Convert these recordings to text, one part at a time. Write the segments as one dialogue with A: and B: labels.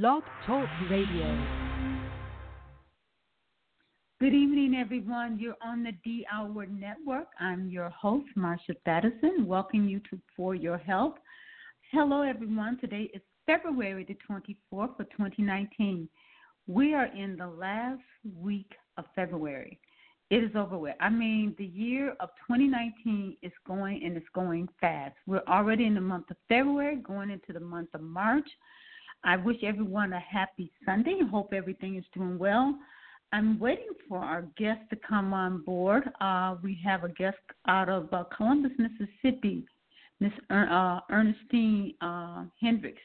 A: Blog Talk Radio. Good evening, everyone. You're on the D Hour Network. I'm your host, Marsha Thadison. Welcome you to For Your Health. Hello, everyone. Today is February the 24th of 2019. We are in the last week of February. It is over with. I mean, the year of 2019 is going and it's going fast. We're already in the month of February, going into the month of March. I wish everyone a happy Sunday. Hope everything is doing well. I'm waiting for our guest to come on board. Uh, we have a guest out of uh, Columbus, Mississippi, Miss er- uh, Earnestine uh, Hendricks.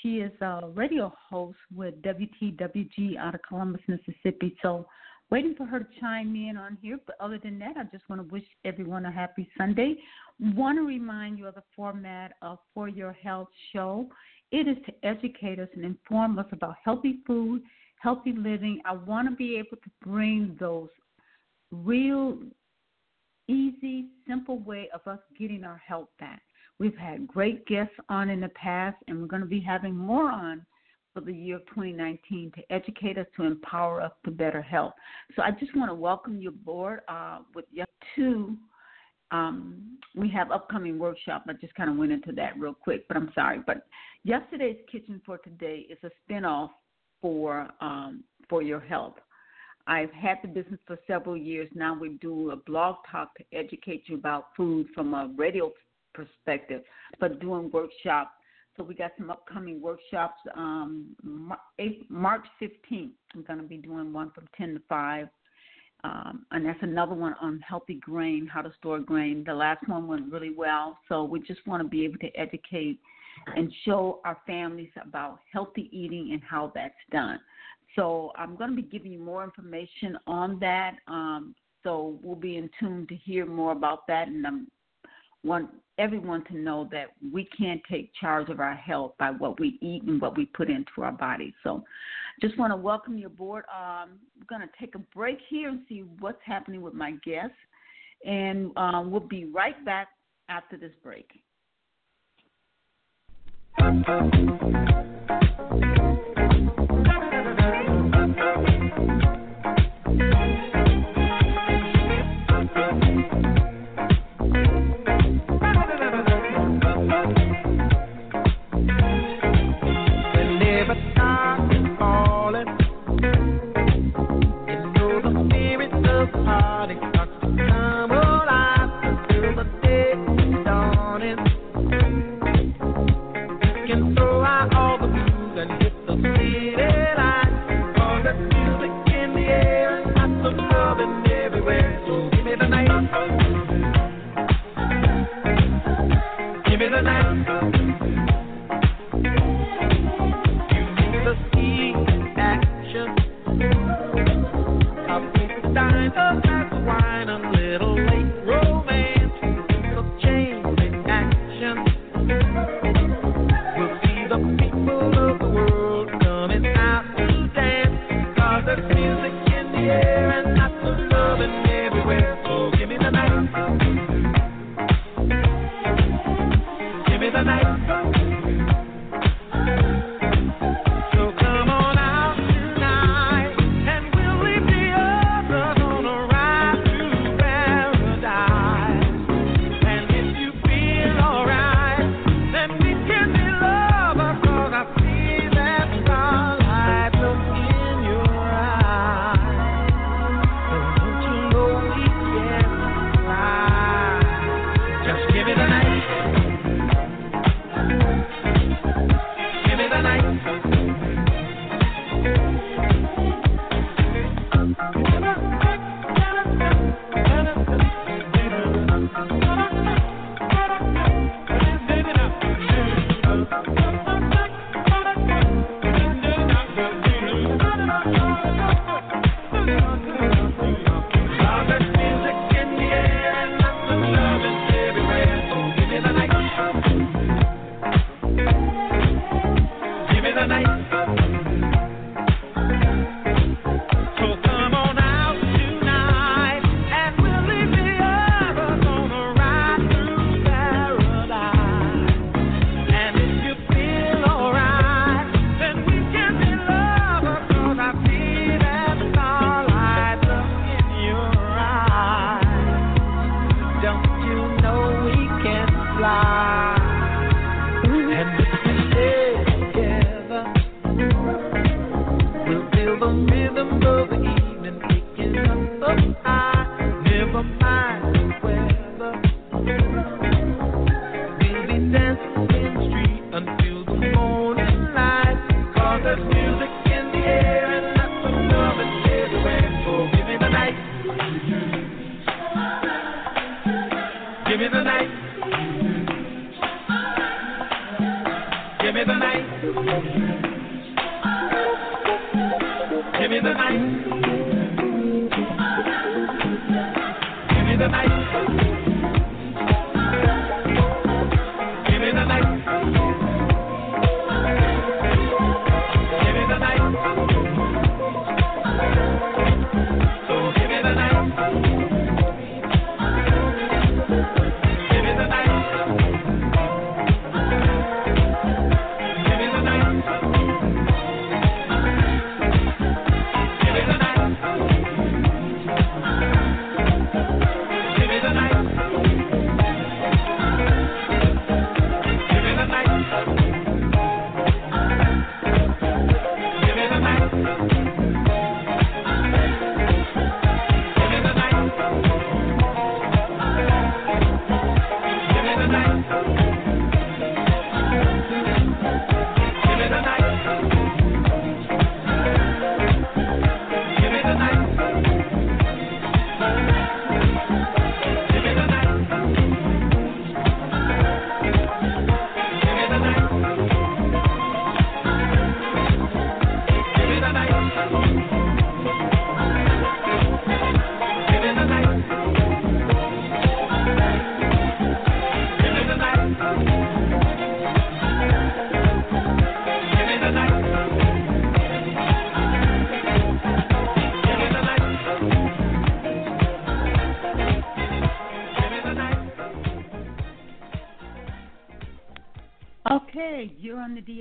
A: She is a radio host with WTWG out of Columbus, Mississippi. So waiting for her to chime in on here. But other than that, I just want to wish everyone a happy Sunday. Want to remind you of the format of For Your Health show. It is to educate us and inform us about healthy food, healthy living. I want to be able to bring those real, easy, simple way of us getting our health back. We've had great guests on in the past, and we're going to be having more on for the year of 2019 to educate us, to empower us to better health. So I just want to welcome you aboard uh, with yet two. Um, we have upcoming workshop. I just kind of went into that real quick, but I'm sorry. But yesterday's kitchen for today is a spinoff for um, for your health. I've had the business for several years now. We do a blog talk to educate you about food from a radio perspective, but doing workshops so we got some upcoming workshops. Um, March 15th, I'm going to be doing one from 10 to 5. Um, and that's another one on healthy grain, how to store grain. The last one went really well. So we just want to be able to educate and show our families about healthy eating and how that's done. So I'm going to be giving you more information on that. Um, so we'll be in tune to hear more about that. And I'm want everyone to know that we can't take charge of our health by what we eat and what we put into our bodies. So, just want to welcome you aboard. Um, we're going to take a break here and see what's happening with my guests, and um, we'll be right back after this break.
B: Just like wine and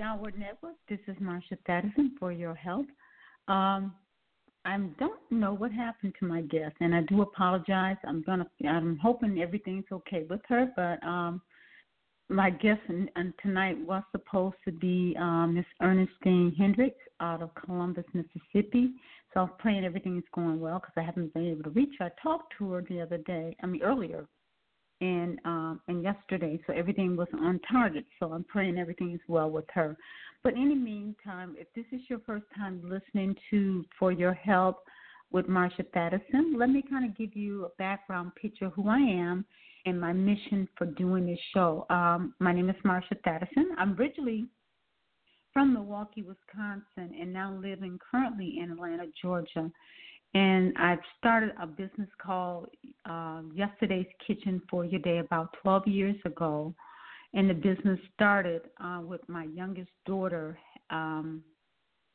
A: Howard Network. This is Marsha Thadison for your help. Um, I don't know what happened to my guest, and I do apologize. I'm gonna. I'm hoping everything's okay with her, but um, my guest and, and tonight was supposed to be um, Miss Earnestine Hendricks out of Columbus, Mississippi. So I'm praying everything is going well because I haven't been able to reach her. I talked to her the other day. I mean earlier and um, and yesterday, so everything was on target. So I'm praying everything is well with her. But in the meantime, if this is your first time listening to For Your Help with Marsha Thadison, let me kind of give you a background picture of who I am and my mission for doing this show. Um, my name is Marsha Thadison. I'm originally from Milwaukee, Wisconsin, and now living currently in Atlanta, Georgia and I've started a business called uh, Yesterday's Kitchen for Your Day about 12 years ago. And the business started uh, with my youngest daughter um,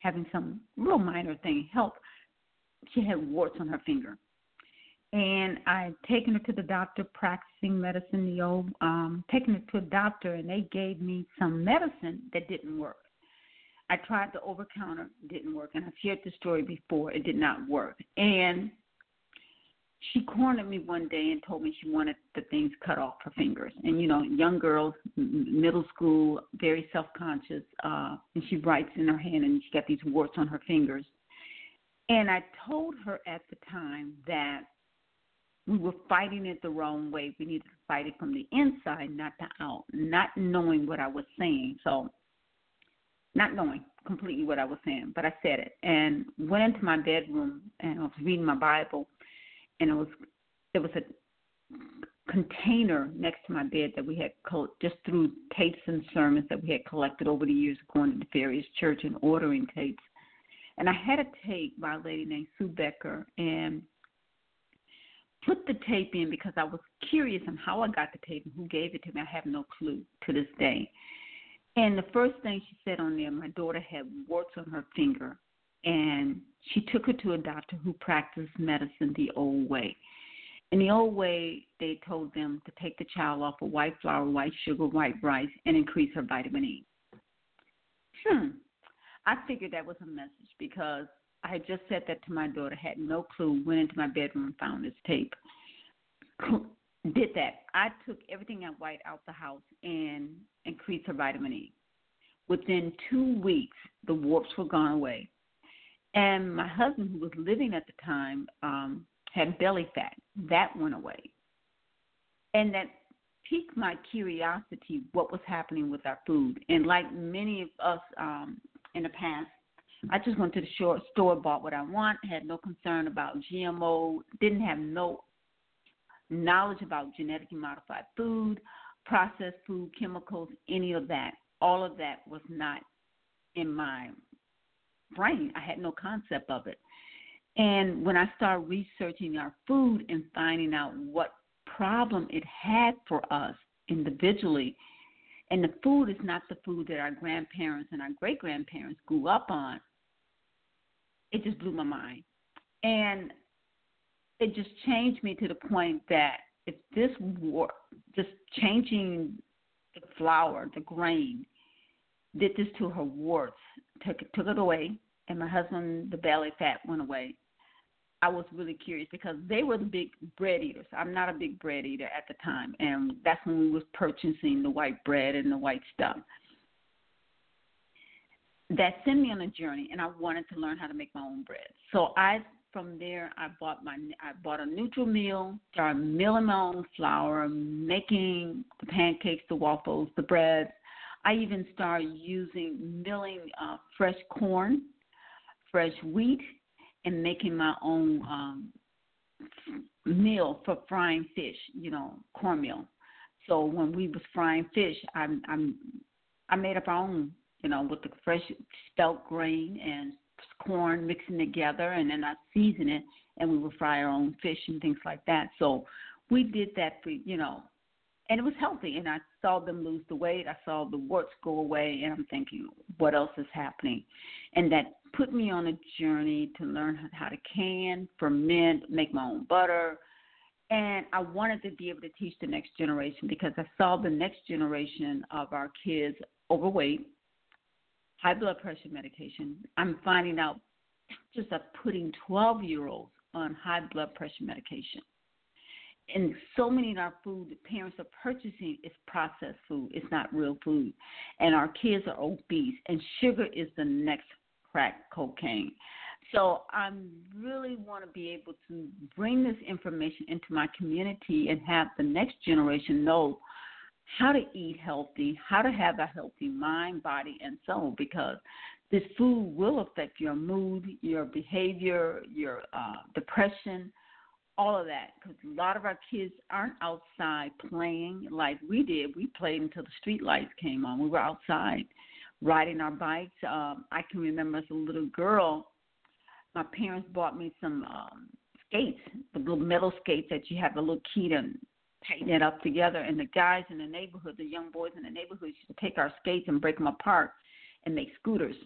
A: having some real minor thing, help. She had warts on her finger. And I'd taken her to the doctor, practicing medicine, the old, um, taken her to a doctor, and they gave me some medicine that didn't work. I tried the over counter, didn't work, and I've shared the story before. It did not work, and she cornered me one day and told me she wanted the things cut off her fingers. And you know, young girls, middle school, very self conscious, uh, and she writes in her hand, and she got these warts on her fingers. And I told her at the time that we were fighting it the wrong way. We needed to fight it from the inside, not the out, not knowing what I was saying. So not knowing completely what I was saying, but I said it and went into my bedroom and I was reading my Bible and it was there was a container next to my bed that we had just through tapes and sermons that we had collected over the years going to the various church and ordering tapes. And I had a tape by a lady named Sue Becker and put the tape in because I was curious on how I got the tape and who gave it to me. I have no clue to this day. And the first thing she said on there, my daughter had warts on her finger, and she took her to a doctor who practiced medicine the old way. In the old way, they told them to take the child off of white flour, white sugar, white rice, and increase her vitamin E. Hmm. I figured that was a message because I had just said that to my daughter, had no clue, went into my bedroom and found this tape did that. I took everything I white out the house and increased her vitamin E. Within two weeks, the warps were gone away. And my husband, who was living at the time, um, had belly fat. That went away. And that piqued my curiosity what was happening with our food. And like many of us um, in the past, I just went to the store, store, bought what I want, had no concern about GMO, didn't have no knowledge about genetically modified food, processed food, chemicals, any of that. All of that was not in my brain. I had no concept of it. And when I started researching our food and finding out what problem it had for us individually, and the food is not the food that our grandparents and our great grandparents grew up on, it just blew my mind. And it just changed me to the point that if this war, just changing the flour, the grain, did this to her warts, took it, took it away, and my husband, the belly fat went away. I was really curious because they were the big bread eaters. I'm not a big bread eater at the time, and that's when we was purchasing the white bread and the white stuff. That sent me on a journey, and I wanted to learn how to make my own bread. So I, from there, I bought my, I bought a NutriMill, started milling my own flour, making the pancakes, the waffles, the breads. I even started using milling uh, fresh corn, fresh wheat, and making my own um, meal for frying fish. You know, cornmeal. So when we was frying fish, I'm I'm I made up our own. You know, with the fresh spelt grain and corn mixing together, and then I season it, and we would fry our own fish and things like that. So we did that for you know, and it was healthy. And I saw them lose the weight. I saw the warts go away, and I'm thinking, what else is happening? And that put me on a journey to learn how to can, ferment, make my own butter. And I wanted to be able to teach the next generation because I saw the next generation of our kids overweight, high blood pressure medication. I'm finding out just of putting 12 year olds on high blood pressure medication. And so many of our food that parents are purchasing is processed food. It's not real food. And our kids are obese. And sugar is the next crack cocaine. So I really want to be able to bring this information into my community and have the next generation know how to eat healthy, how to have a healthy mind, body, and soul, because this food will affect your mood, your behavior, your uh, depression, all of that. Because a lot of our kids aren't outside playing like we did. We played until the street lights came on. We were outside riding our bikes. Um, I can remember as a little girl, my parents bought me some um, skates, the little metal skates that you have the little key to tighten it up together. And the guys in the neighborhood, the young boys in the neighborhood, used to take our skates and break them apart and make scooters.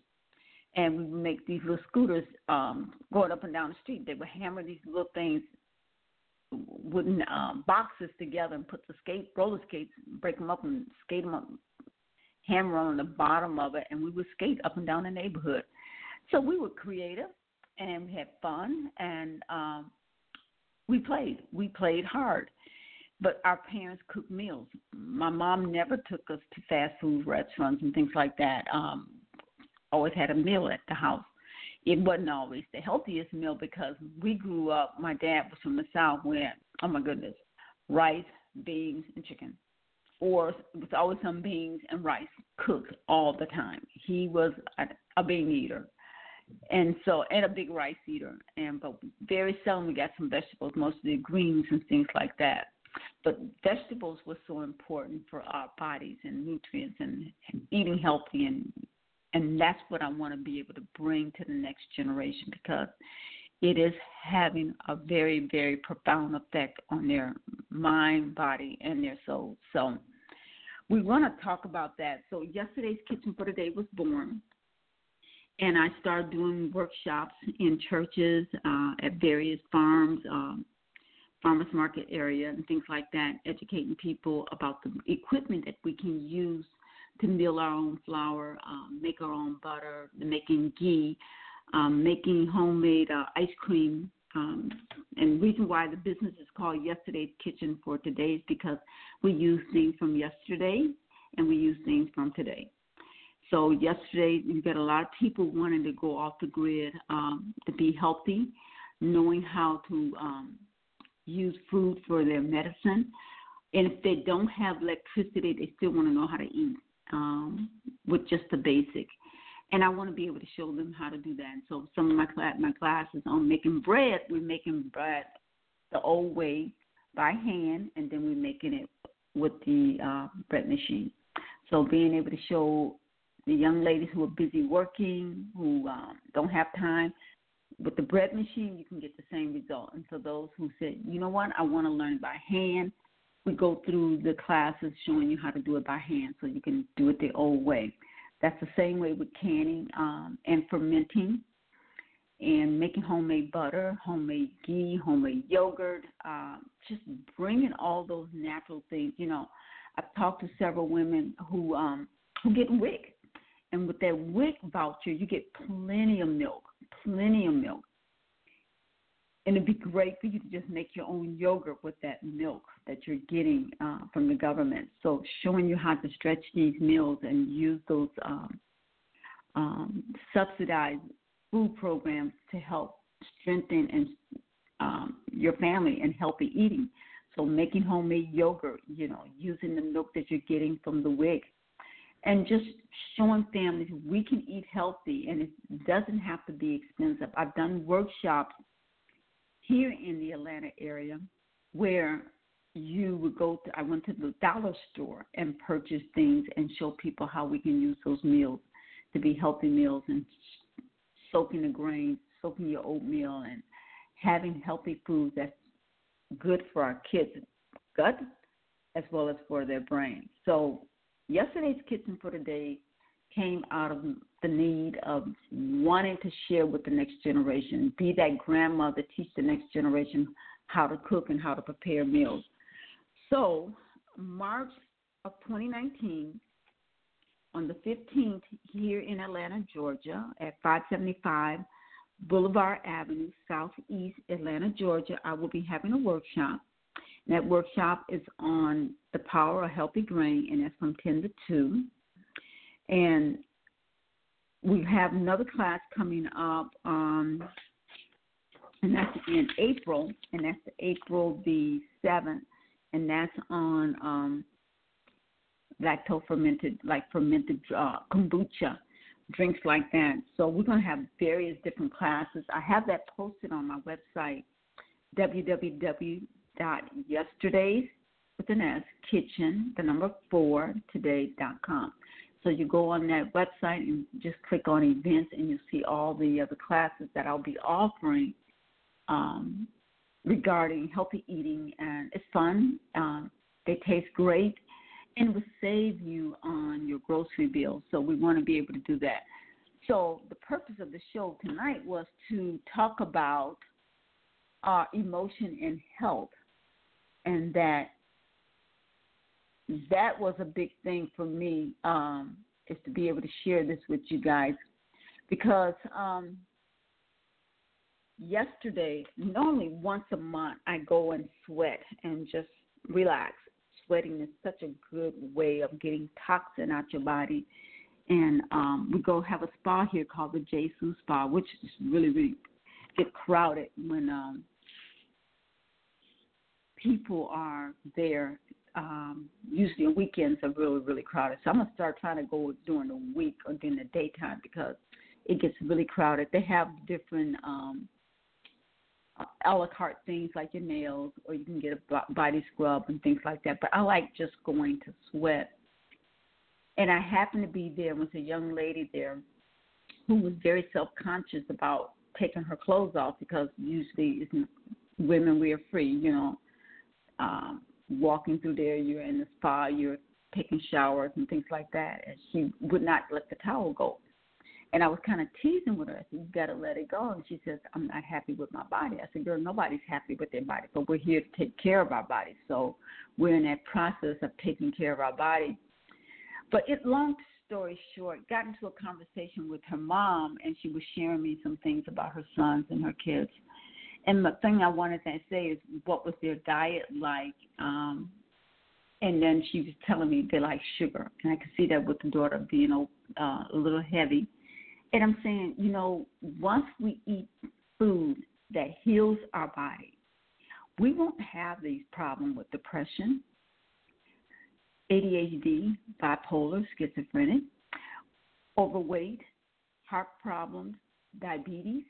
A: And we would make these little scooters um, going up and down the street. They would hammer these little things, wooden um, boxes together, and put the skate roller skates, break them up and skate them up hammer on the bottom of it, and we would skate up and down the neighborhood. So we were creative, and we had fun, and um, we played. We played hard, but our parents cooked meals. My mom never took us to fast food restaurants and things like that. Um, always had a meal at the house. It wasn't always the healthiest meal because we grew up. My dad was from the south, where oh my goodness, rice, beans, and chicken or it was always some beans and rice cooked all the time. He was a, a bean eater, and so and a big rice eater. And but very seldom we got some vegetables, mostly greens and things like that. But vegetables were so important for our bodies and nutrients and eating healthy and and that's what I want to be able to bring to the next generation because it is having a very, very profound effect on their mind, body, and their soul. So we want to talk about that. So yesterday's Kitchen for today was born. And I started doing workshops in churches, uh, at various farms, um, farmers market area, and things like that, educating people about the equipment that we can use to mill our own flour, um, make our own butter, making ghee, um, making homemade uh, ice cream. Um, and reason why the business is called Yesterday's Kitchen for Today is because we use things from yesterday and we use things from today. So yesterday, you got a lot of people wanting to go off the grid um, to be healthy, knowing how to um, use food for their medicine. And if they don't have electricity, they still want to know how to eat um, with just the basic and I want to be able to show them how to do that. And so some of my class, my classes on making bread, we're making bread the old way by hand, and then we're making it with the uh, bread machine. So being able to show the young ladies who are busy working, who um, don't have time, with the bread machine, you can get the same result. And for those who said, you know what, I want to learn by hand, we go through the classes showing you how to do it by hand so you can do it the old way. That's the same way with canning um, and fermenting and making homemade butter, homemade ghee, homemade yogurt, uh, just bringing all those natural things. You know, I've talked to several women who um, who get WIC, and with that WIC voucher, you get plenty of milk, plenty of milk. And it'd be great for you to just make your own yogurt with that milk that you're getting uh, from the government. So showing you how to stretch these meals and use those um, um, subsidized food programs to help strengthen and um, your family and healthy eating. So making homemade yogurt, you know, using the milk that you're getting from the WIC, and just showing families we can eat healthy and it doesn't have to be expensive. I've done workshops here in the Atlanta area where you would go to I went to the dollar store and purchase things and show people how we can use those meals to be healthy meals and soaking the grains, soaking your oatmeal, and having healthy foods that's good for our kids' gut as well as for their brain. So, yesterday's Kitchen for Today came out of the need of wanting to share with the next generation, be that grandmother, teach the next generation how to cook and how to prepare meals. So, March of 2019, on the 15th here in Atlanta, Georgia, at 575 Boulevard Avenue, Southeast Atlanta, Georgia. I will be having a workshop. That workshop is on the power of healthy grain, and that's from 10 to 2. And we have another class coming up, um, and that's in April, and that's April the 7th, and that's on um, lacto fermented, like fermented uh, kombucha, drinks like that. So we're going to have various different classes. I have that posted on my website, www.yesterdays with an S kitchen, the number four today.com. So you go on that website and just click on events, and you'll see all the other classes that I'll be offering um, regarding healthy eating, and it's fun. Um, they taste great and it will save you on your grocery bill. So we want to be able to do that. So the purpose of the show tonight was to talk about our emotion and health, and that that was a big thing for me um, is to be able to share this with you guys because um, yesterday normally once a month I go and sweat and just relax sweating is such a good way of getting toxin out your body. And um, we go have a spa here called the Jeju Spa, which is really, really get crowded when um, people are there. Um, usually weekends are really, really crowded. So I'm gonna start trying to go during the week or during the daytime because it gets really crowded. They have different um, a la carte things like your nails, or you can get a body scrub and things like that. But I like just going to sweat. And I happened to be there was a young lady there who was very self conscious about taking her clothes off because usually women we are free, you know, um, walking through there, you're in the spa, you're taking showers and things like that, and she would not let the towel go. And I was kind of teasing with her. I said, You got to let it go. And she says, I'm not happy with my body. I said, Girl, nobody's happy with their body, but we're here to take care of our body. So we're in that process of taking care of our body. But it, long story short, got into a conversation with her mom, and she was sharing me some things about her sons and her kids. And the thing I wanted to say is, what was their diet like? Um, and then she was telling me they like sugar, and I could see that with the daughter being uh, a little heavy. And I'm saying, you know, once we eat food that heals our body, we won't have these problems with depression, ADHD, bipolar, schizophrenic, overweight, heart problems, diabetes,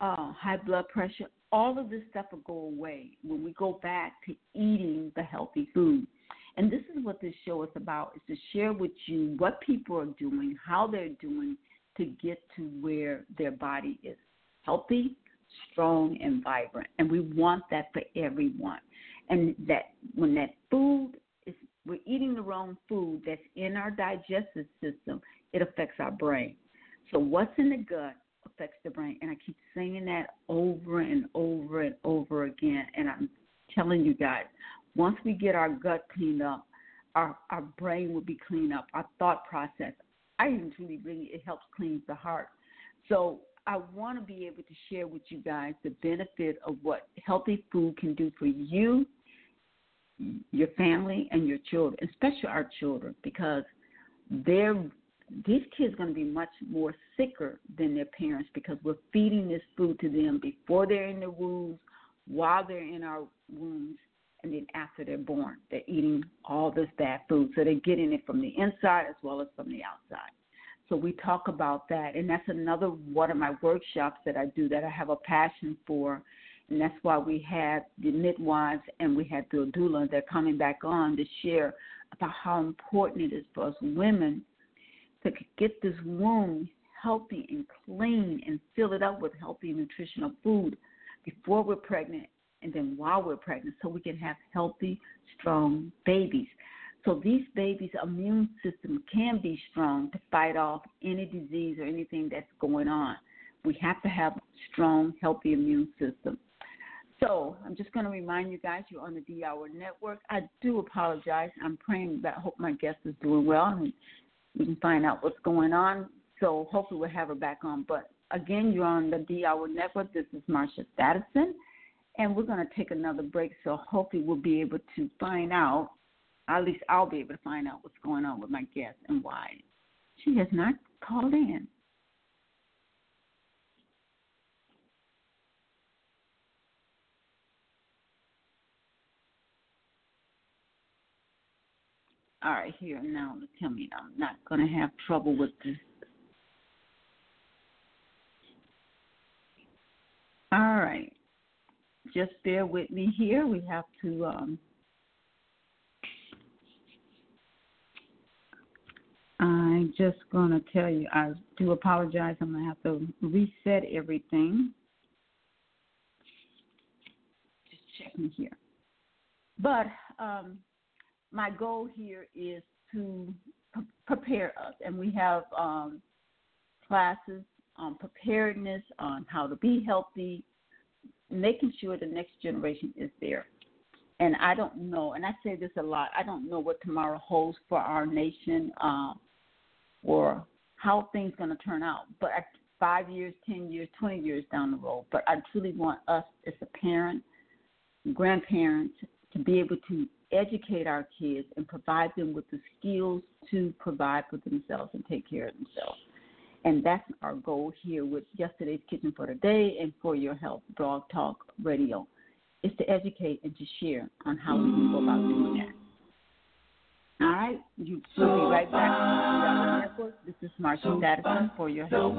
A: uh, high blood pressure. All of this stuff will go away when we go back to eating the healthy food. And this is what this show is about: is to share with you what people are doing, how they're doing to get to where their body is healthy, strong, and vibrant. And we want that for everyone. And that when that food is, we're eating the wrong food that's in our digestive system, it affects our brain. So what's in the gut affects the brain. And I keep saying that over and over and over again. And I'm telling you guys, once we get our gut cleaned up, our, our brain will be cleaned up, our thought process. I even truly believe it helps clean the heart. So I want to be able to share with you guys the benefit of what healthy food can do for you, your family, and your children, especially our children, because they're these kids are going to be much more sicker than their parents because we're feeding this food to them before they're in the wombs, while they're in our wombs, and then after they're born. They're eating all this bad food. So they're getting it from the inside as well as from the outside. So we talk about that. And that's another one of my workshops that I do that I have a passion for. And that's why we had the midwives and we had the doula. They're coming back on to share about how important it is for us women to get this womb healthy and clean and fill it up with healthy nutritional food before we're pregnant and then while we're pregnant so we can have healthy, strong babies. So these babies' immune system can be strong to fight off any disease or anything that's going on. We have to have strong, healthy immune system. So I'm just going to remind you guys you're on the D Hour Network. I do apologize. I'm praying that I hope my guest is doing well and we can find out what's going on. So hopefully we'll have her back on. But again, you're on the D Hour Network. This is Marsha Thadison, and we're going to take another break. So hopefully we'll be able to find out. At least I'll be able to find out what's going on with my guest and why she has not called in. All right, here now. Tell me I'm not going to have trouble with this. All right. Just bear with me here. We have to. Um, I'm just going to tell you, I do apologize. I'm going to have to reset everything. Just check me here. But um, my goal here is to prepare us, and we have um, classes on preparedness, on how to be healthy, making sure the next generation is there. And I don't know, and I say this a lot. I don't know what tomorrow holds for our nation, uh, or how things going to turn out. But five years, ten years, twenty years down the road. But I truly want us as a parent, grandparents, to be able to educate our kids and provide them with the skills to provide for themselves and take care of themselves. And that's our goal here with yesterday's Kitchen for Today and for your health blog talk radio is to educate and to share on how we can go about doing that. All right, you will be right back. This is Marsha Thadison for your health.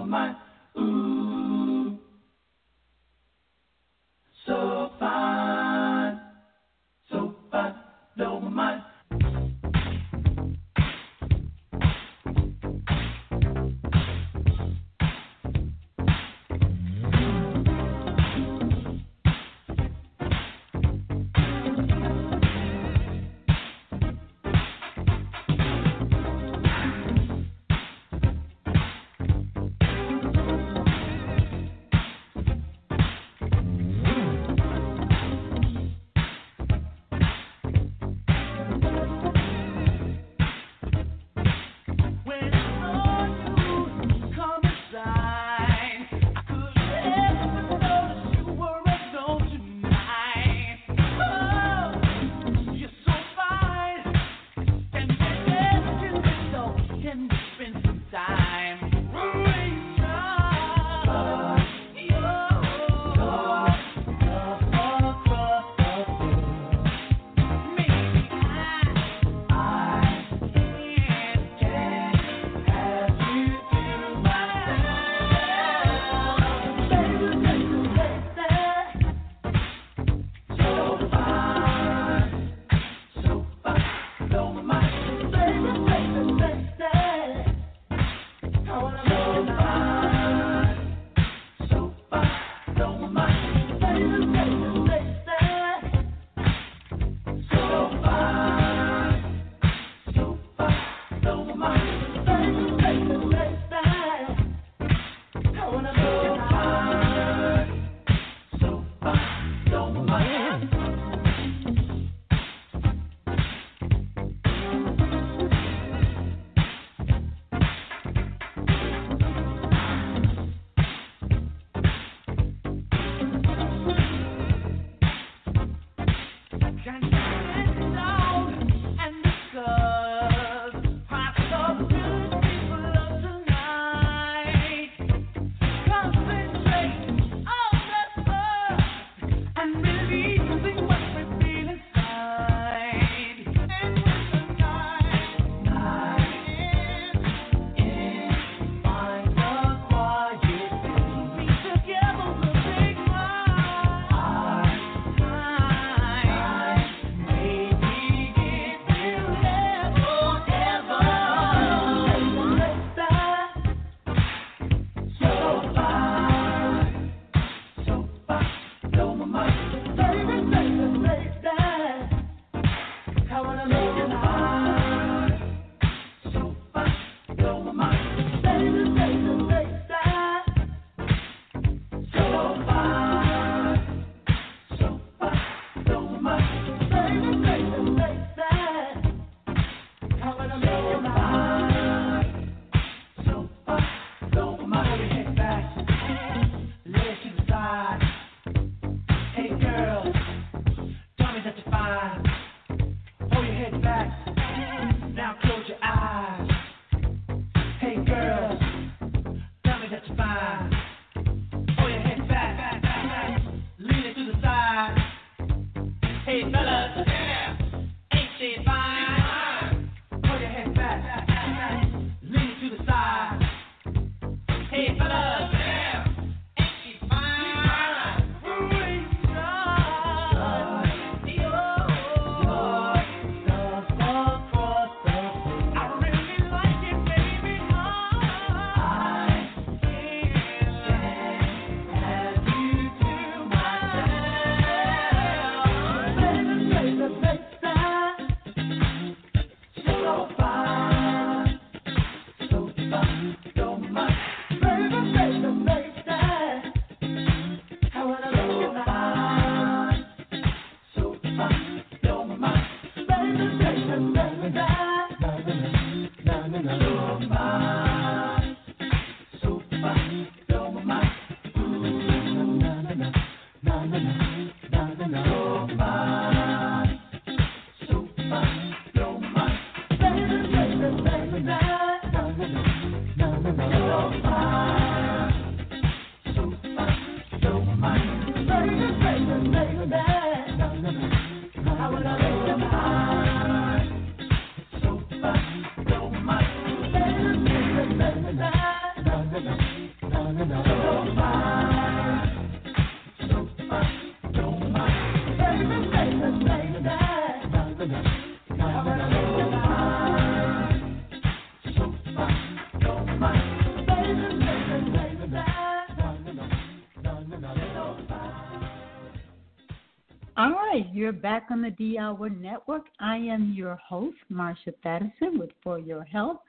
A: You're back on the D Hour Network. I am your host, Marsha Thadison, with For Your Health.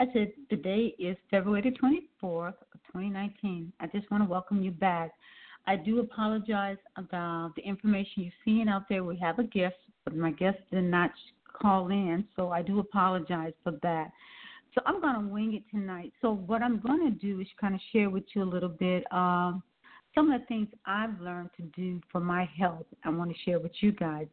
A: I said today is February the 24th of 2019. I just want to welcome you back. I do apologize about the information you're seeing out there. We have a guest, but my guest did not call in, so I do apologize for that. So I'm going to wing it tonight. So what I'm going to do is kind of share with you a little bit um, some of the things I've learned to do for my health. I want to share with you guys.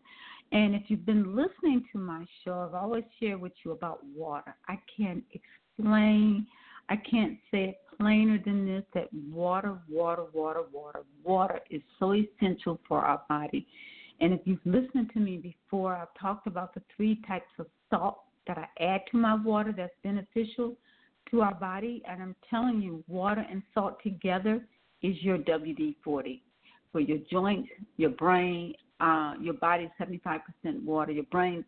A: And if you've been listening to my show, I've always shared with you about water. I can't explain, I can't say it plainer than this that water, water, water, water, water is so essential for our body. And if you've listened to me before, I've talked about the three types of salt that I add to my water that's beneficial to our body. And I'm telling you, water and salt together is your WD 40 for your joints, your brain. Uh, your body is 75% water. Your brain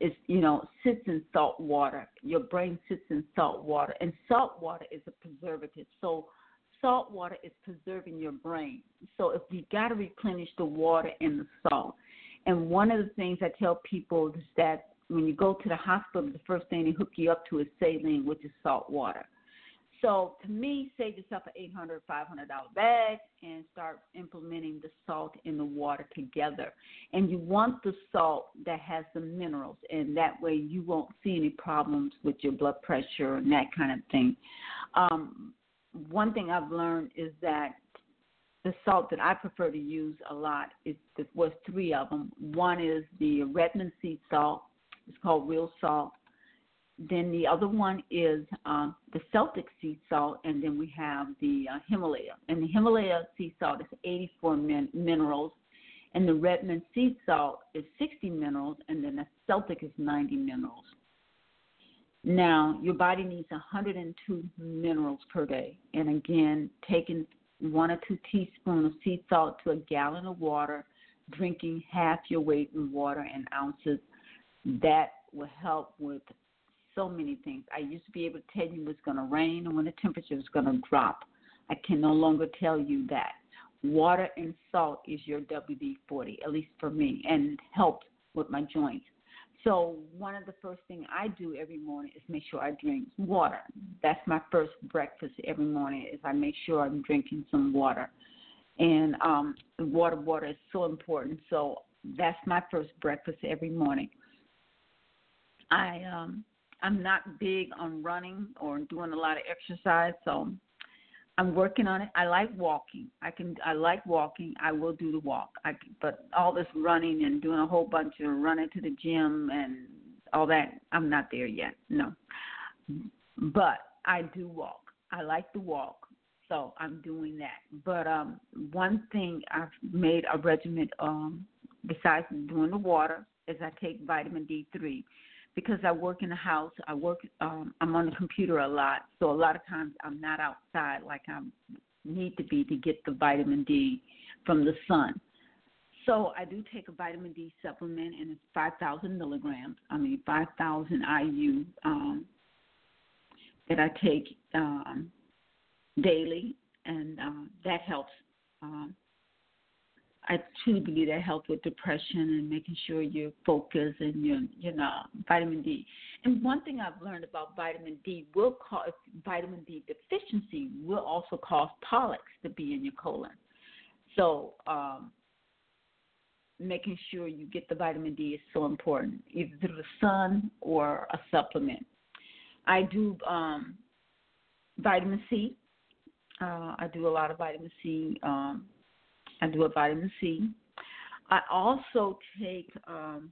A: is, you know, sits in salt water. Your brain sits in salt water. And salt water is a preservative. So, salt water is preserving your brain. So, if we got to replenish the water and the salt. And one of the things I tell people is that when you go to the hospital, the first thing they hook you up to is saline, which is salt water. So to me, save yourself an eight hundred, five hundred dollar bag and start implementing the salt and the water together. And you want the salt that has the minerals, and that way you won't see any problems with your blood pressure and that kind of thing. Um, one thing I've learned is that the salt that I prefer to use a lot is was three of them. One is the Redmond sea salt. It's called real salt. Then the other one is um, the Celtic sea salt, and then we have the uh, Himalaya. And the Himalaya sea salt is 84 min- minerals, and the Redmond sea salt is 60 minerals, and then the Celtic is 90 minerals. Now, your body needs 102 minerals per day. And again, taking one or two teaspoons of sea salt to a gallon of water, drinking half your weight in water in ounces, that will help with so many things. I used to be able to tell you it's going to rain and when the temperature is going to drop. I can no longer tell you that. Water and salt is your WD 40, at least for me, and it helps with my joints. So one of the first things I do every morning is make sure I drink water. That's my first breakfast every morning. Is I make sure I'm drinking some water, and um, water, water is so important. So that's my first breakfast every morning. I um, I'm not big on running or doing a lot of exercise, so I'm working on it. I like walking. I can. I like walking. I will do the walk. I, but all this running and doing a whole bunch of running to the gym and all that, I'm not there yet. No. But I do walk. I like to walk. So I'm doing that. But um, one thing I've made a regimen um, besides doing the water is I take vitamin D3 because I work in the house. I work. Um, I'm on the computer a lot, so a lot of times I'm not outside like I need to be to get the vitamin D from the sun. So I do take a vitamin D supplement, and it's 5,000 milligrams. I mean 5,000 IU um, that I take um, daily, and uh, that helps. Um, I truly believe that helps with depression and making sure you're focused and you're, you know, vitamin D. And one thing I've learned about vitamin D will cause vitamin D deficiency will also cause polyps to be in your colon. So um, making sure you get the vitamin D is so important, either through the sun or a supplement. I do um, vitamin C. Uh, I do a lot of vitamin C. Um, I do a vitamin C. I also take um,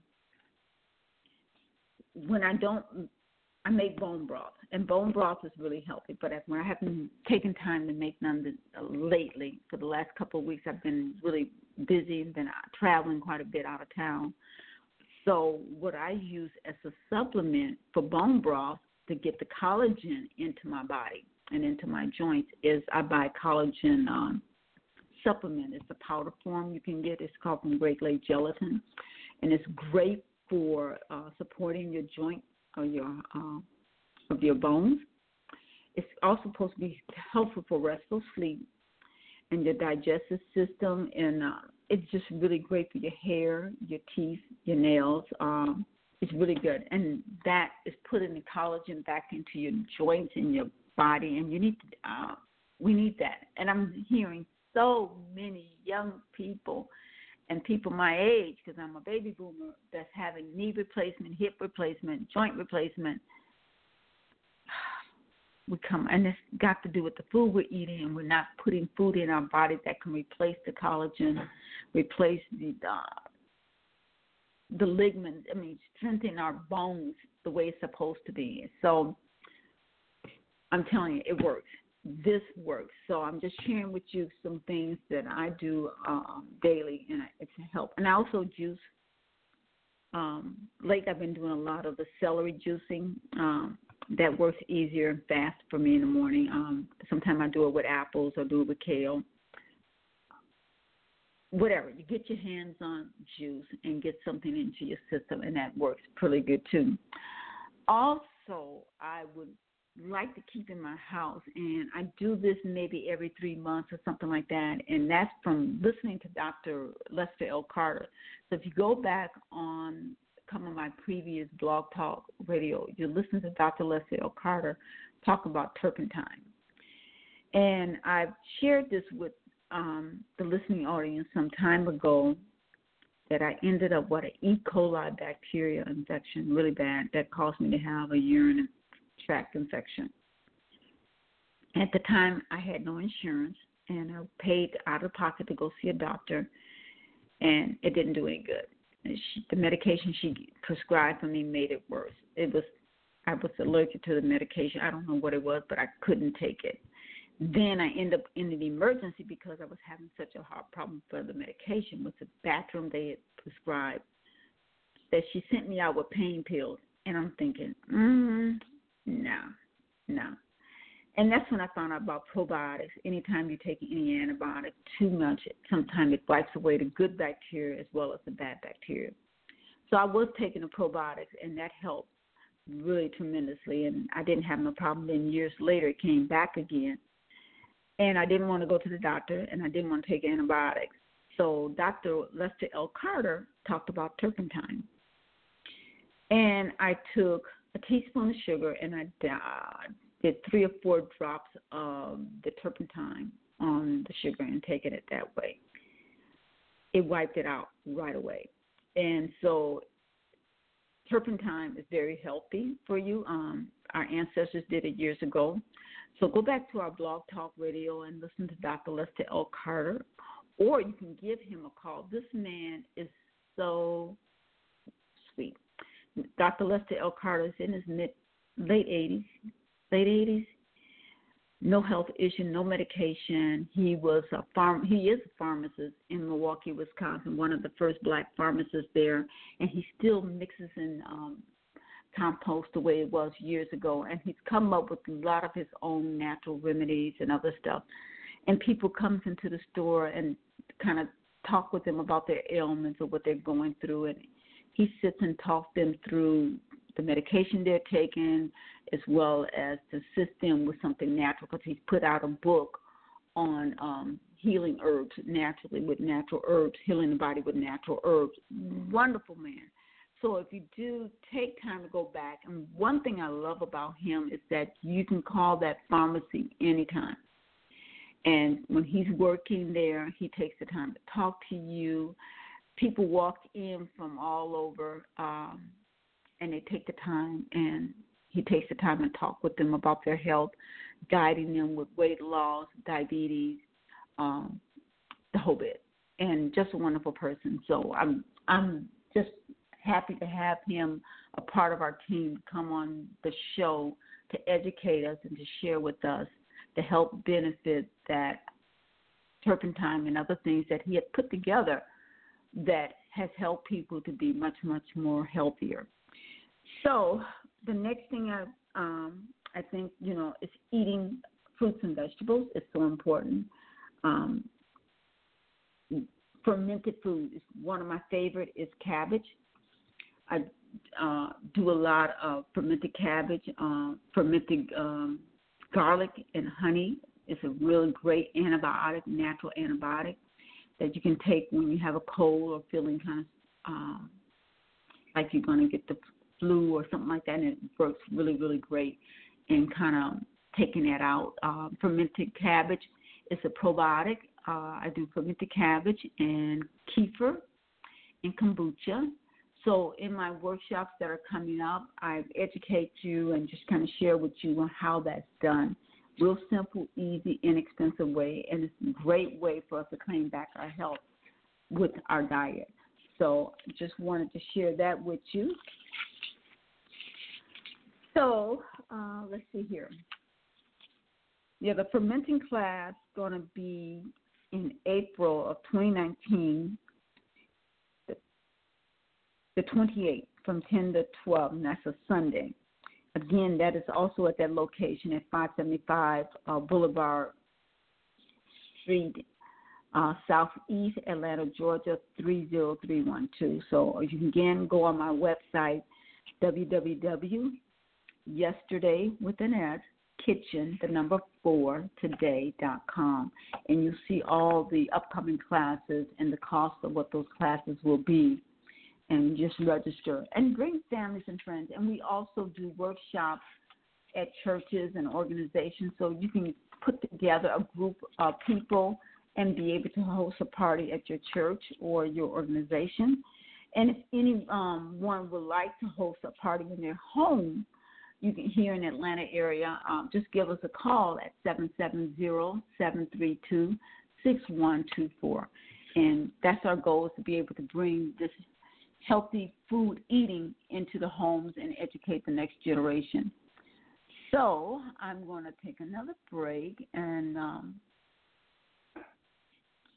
A: when I don't. I make bone broth, and bone broth is really healthy. But when I haven't taken time to make none lately, for the last couple of weeks, I've been really busy and been traveling quite a bit out of town. So what I use as a supplement for bone broth to get the collagen into my body and into my joints is I buy collagen um, supplement. It's a powder form you can get. It's called from Great Lake Gelatin, and it's great for uh, supporting your joint or your uh, of your bones. It's also supposed to be helpful for restful sleep and your digestive system, and uh, it's just really great for your hair, your teeth, your nails. Um, it's really good, and that is putting the collagen back into your joints and your body, and you need to. Uh, we need that, and I'm hearing so many young people and people my age, because I'm a baby boomer, that's having knee replacement, hip replacement, joint replacement. We come, and it's got to do with the food we're eating, and we're not putting food in our body that can replace the collagen, replace the uh, the ligaments, I mean, strengthen our bones the way it's supposed to be. So I'm telling you, it works. This works. So I'm just sharing with you some things that I do um, daily, and it's a help. And I also juice. Um, late, I've been doing a lot of the celery juicing. Um, that works easier and fast for me in the morning. Um, sometimes I do it with apples or do it with kale whatever you get your hands on juice and get something into your system and that works pretty good too also i would like to keep in my house and i do this maybe every three months or something like that and that's from listening to dr lester l. Carter. So if you go back on some of my previous blog talk radio you listen to dr lester l. Carter talk about turpentine. And i've shared this with um, the listening audience some time ago that I ended up with an E. coli bacteria infection, really bad, that caused me to have a urinary tract infection. At the time, I had no insurance, and I paid out of pocket to go see a doctor, and it didn't do any good. She, the medication she prescribed for me made it worse. It was I was allergic to the medication. I don't know what it was, but I couldn't take it then I end up in an emergency because I was having such a hard problem for the medication with the bathroom they had prescribed that she sent me out with pain pills and I'm thinking, mm, no, no. And that's when I found out about probiotics. Anytime you take any antibiotic too much, sometimes it wipes away the good bacteria as well as the bad bacteria. So I was taking the probiotics and that helped really tremendously and I didn't have no problem. Then years later it came back again and I didn't want to go to the doctor, and I didn't want to take antibiotics. So Dr. Lester L. Carter talked about turpentine, and I took a teaspoon of sugar and I did three or four drops of the turpentine on the sugar and taking it that way. It wiped it out right away, and so turpentine is very healthy for you. Um, our ancestors did it years ago. So go back to our blog talk radio and listen to Dr. Lester L. Carter, or you can give him a call. This man is so sweet. Dr. Lester L. Carter is in his mid late 80s, late 80s, no health issue, no medication. He was a farm. He is a pharmacist in Milwaukee, Wisconsin, one of the first black pharmacists there, and he still mixes in um, compost the way it was years ago. And he's come up with a lot of his own natural remedies and other stuff. And people comes into the store and kind of talk with them about their ailments or what they're going through, and he sits and talks them through the medication they're taking, as well as to assist them with something natural. Because he's put out a book on um, healing herbs naturally with natural herbs, healing the body with natural herbs. Wonderful man. So if you do take time to go back, and one thing I love about him is that you can call that pharmacy anytime. And when he's working there, he takes the time to talk to you. People walk in from all over, um, and they take the time, and he takes the time and talk with them about their health, guiding them with weight loss, diabetes, um, the whole bit. And just a wonderful person. So I'm I'm just happy to have him a part of our team come on the show to educate us and to share with us the health benefits that turpentine and other things that he had put together that has helped people to be much much more healthier. So the next thing I um, I think you know is eating fruits and vegetables is so important. Um, fermented food is one of my favorite is cabbage. I uh, do a lot of fermented cabbage, uh, fermented um, garlic and honey It's a really great antibiotic, natural antibiotic that you can take when you have a cold or feeling kind of um, like you're going to get the flu or something like that, and it works really, really great in kind of taking that out. Uh, fermented cabbage is a probiotic. Uh, I do fermented cabbage and kefir and kombucha. So in my workshops that are coming up, I educate you and just kind of share with you on how that's done. Real simple, easy, inexpensive way, and it's a great way for us to claim back our health with our diet. So just wanted to share that with you. So uh, let's see here. Yeah, the fermenting class is going to be in April of 2019 the 28th from 10 to 12, and that's a Sunday. Again, that is also at that location at 575 uh, Boulevard Street, uh, Southeast Atlanta, Georgia 30312. So you can again go on my website, www.yesterday with an S kitchen, the number four today.com, and you'll see all the upcoming classes and the cost of what those classes will be and just register and bring families and friends. And we also do workshops at churches and organizations so you can put together a group of people and be able to host a party at your church or your organization. And if anyone would like to host a party in their home, you can here in Atlanta area, um, just give us a call at 770-732-6124. And that's our goal is to be able to bring this healthy food eating into the homes and educate the next generation. So I'm going to take another break and um,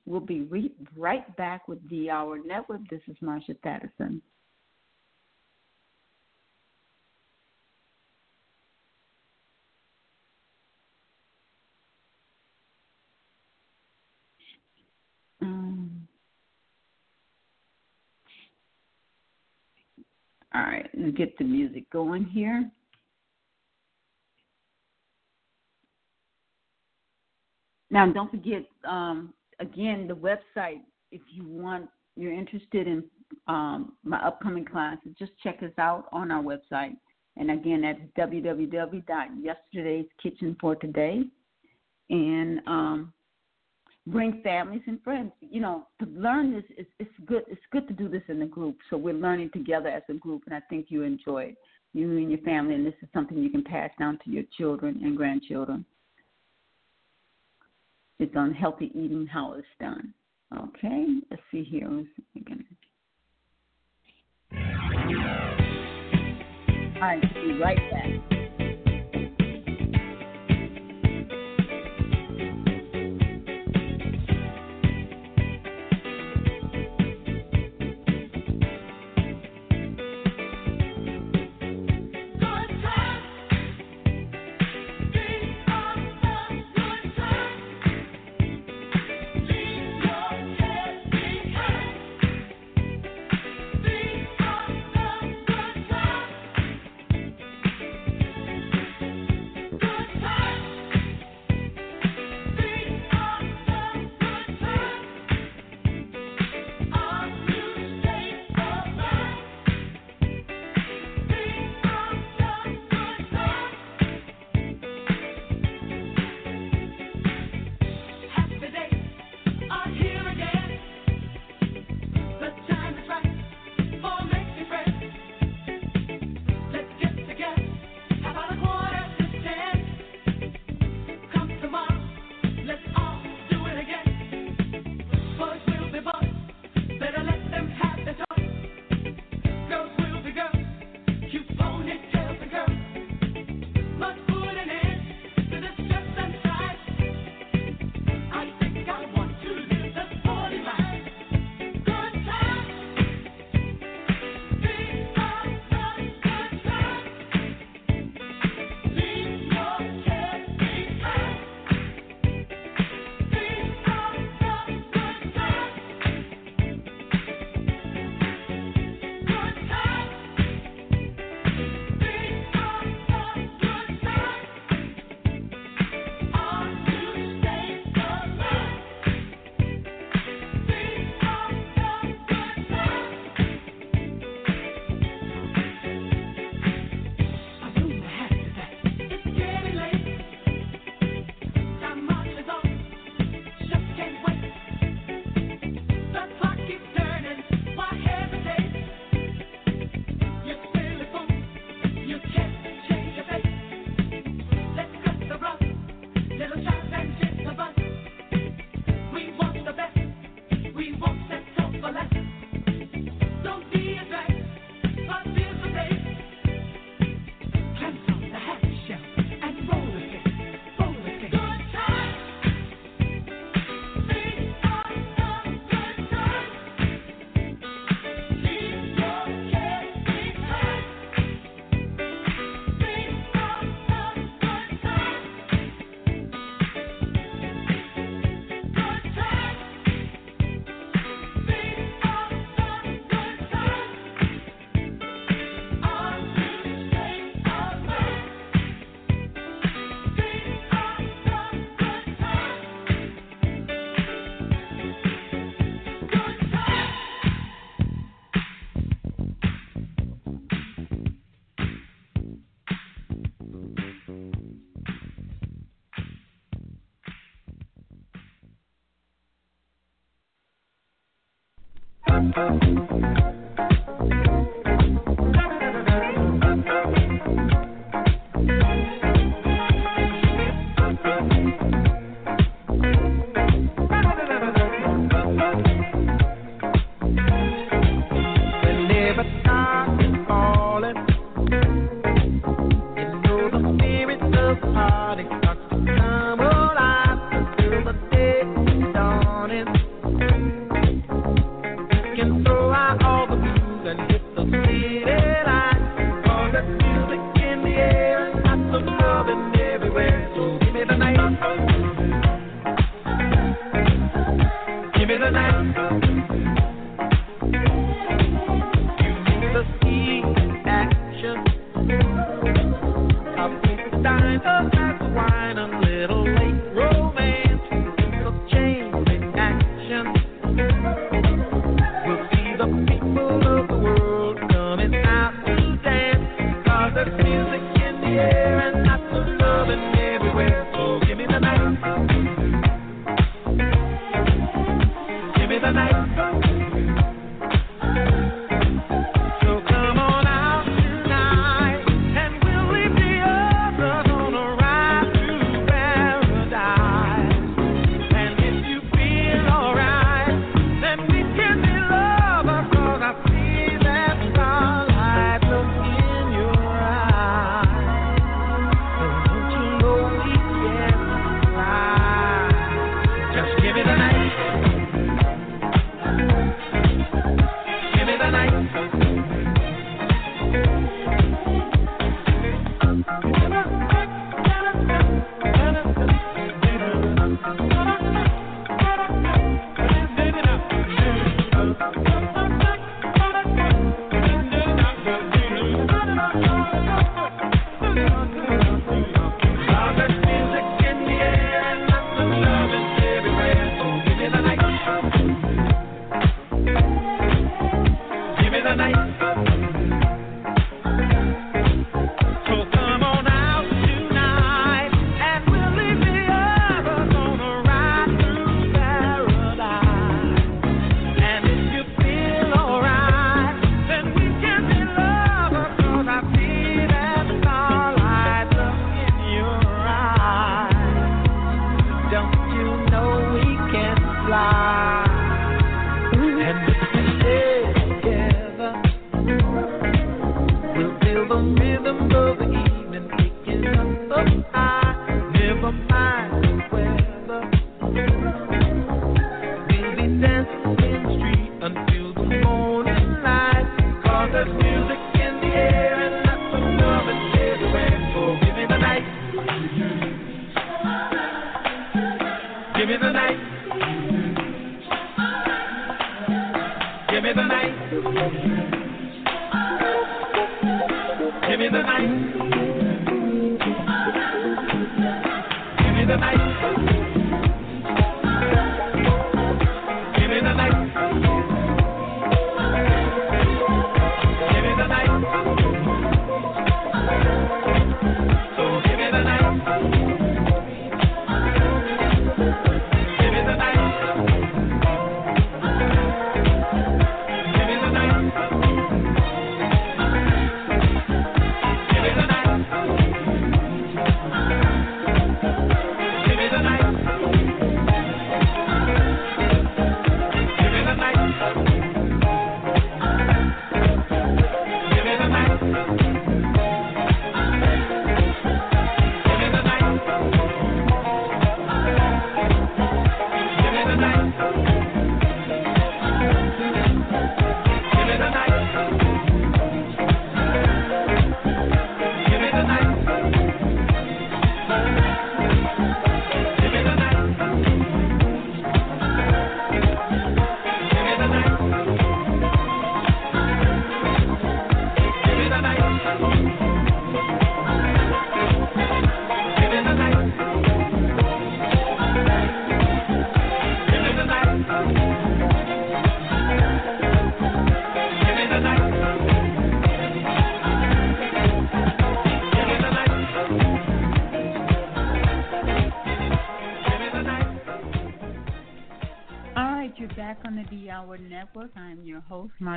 A: we'll be re- right back with the Hour Network. This is Marsha Thadison. And get the music going here. Now, don't forget, um, again, the website, if you want, you're interested in um, my upcoming classes, just check us out on our website. And again, that's www.yesterdayskitchenfortoday. And um, bring families and friends. You know, to learn this is it's good. It's good to do this in a group. So we're learning together as a group, and I think you enjoy it, you and your family, and this is something you can pass down to your children and grandchildren. It's on healthy eating, how it's done. Okay, let's see here. All right, be right back.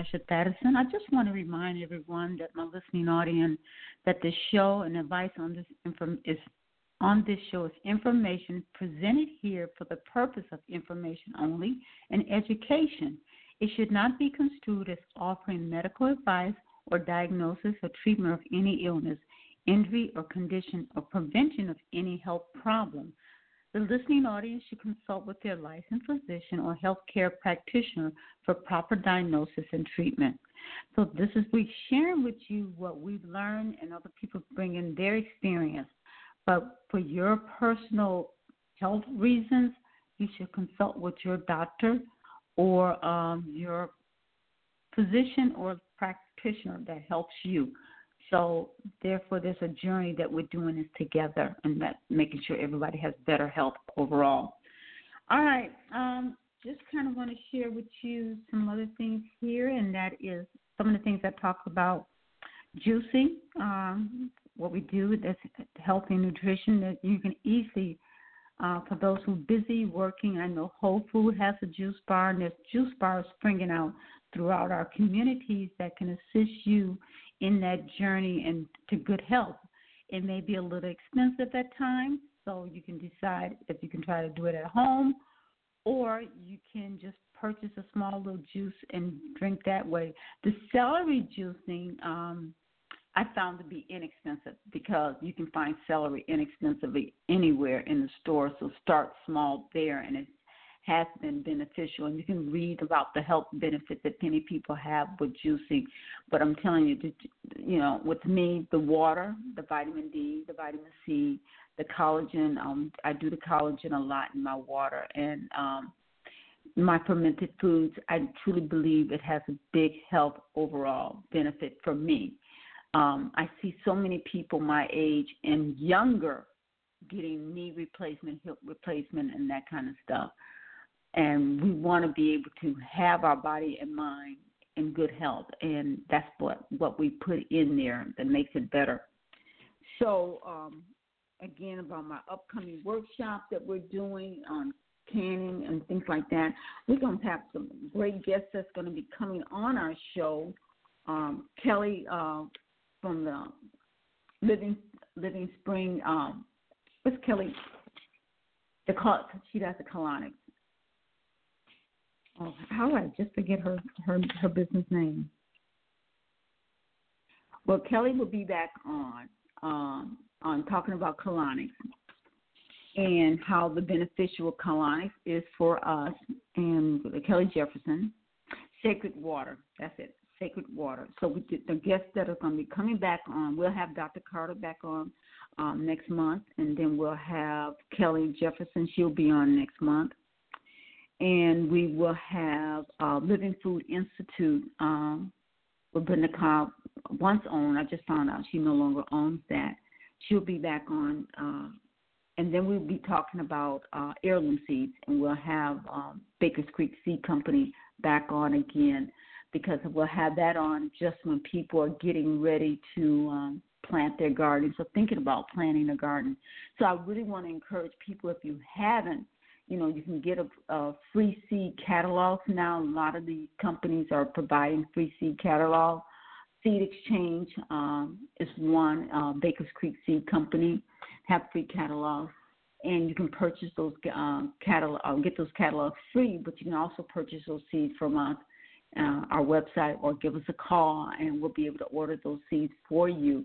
A: Marsha Thadison. I just want to remind everyone that my listening audience that the show and advice on this inform- is on this show is information presented here for the purpose of information only and education. It should not be construed as offering medical advice or diagnosis or treatment of any illness, injury, or condition or prevention of any health problem. The listening audience should consult with their licensed physician or healthcare practitioner for proper diagnosis and treatment. So this is we sharing with you what we've learned and other people bring in their experience. But for your personal health reasons, you should consult with your doctor or um, your physician or practitioner that helps you. So therefore, there's a journey that we're doing this together, and that making sure everybody has better health overall. All right, um, just kind of want to share with you some other things here, and that is some of the things I talk about juicing. Um, what we do that's healthy nutrition that you can easily. Uh, for those who are busy working, I know Whole Food has a juice bar, and there's juice bars springing out throughout our communities that can assist you in that journey and to good health. It may be a little expensive at times, so you can decide if you can try to do it at home or you can just purchase a small little juice and drink that way. The celery juicing, um, I found to be inexpensive because you can find celery inexpensively anywhere in the store. So start small there, and it's has been beneficial. And you can read about the health benefits that many people have with juicing. But I'm telling you, you know, with me, the water, the vitamin D, the vitamin C, the collagen. Um, I do the collagen a lot in my water, and um, my fermented foods. I truly believe it has a big health overall benefit for me. Um, I see so many people my age and younger getting knee replacement, hip replacement, and that kind of stuff and we want to be able to have our body and mind in good health and that's what what we put in there that makes it better. So um, again about my upcoming workshop that we're doing on canning and things like that we're going to have some great guests that's going to be coming on our show. Um, kelly uh, from the living living spring um, what's kelly? The she does the colonics oh, how I just forget her her her business name? Well, Kelly will be back on um, on talking about colonics and how the beneficial colonics is for us and Kelly Jefferson. Sacred water, that's it. Sacred water. So we did, the guests that are going to be coming back on, we'll have Dr. Carter back on um, next month, and then we'll have Kelly Jefferson. She'll be on next month and we will have uh, Living Food Institute. Um, Brenda Cobb once owned. I just found out she no longer owns that. She'll be back on, uh, and then we'll be talking about uh, heirloom seeds, and we'll have um, Baker's Creek Seed Company back on again because we'll have that on just when people are getting ready to um, plant their gardens or thinking about planting a garden. So I really want to encourage people if you haven't you know, you can get a, a free seed catalog now. A lot of the companies are providing free seed catalog. Seed Exchange um, is one. Uh, Baker's Creek Seed Company have free catalogs, and you can purchase those uh, catalog, uh, get those catalogs free. But you can also purchase those seeds from us, uh, our website, or give us a call, and we'll be able to order those seeds for you.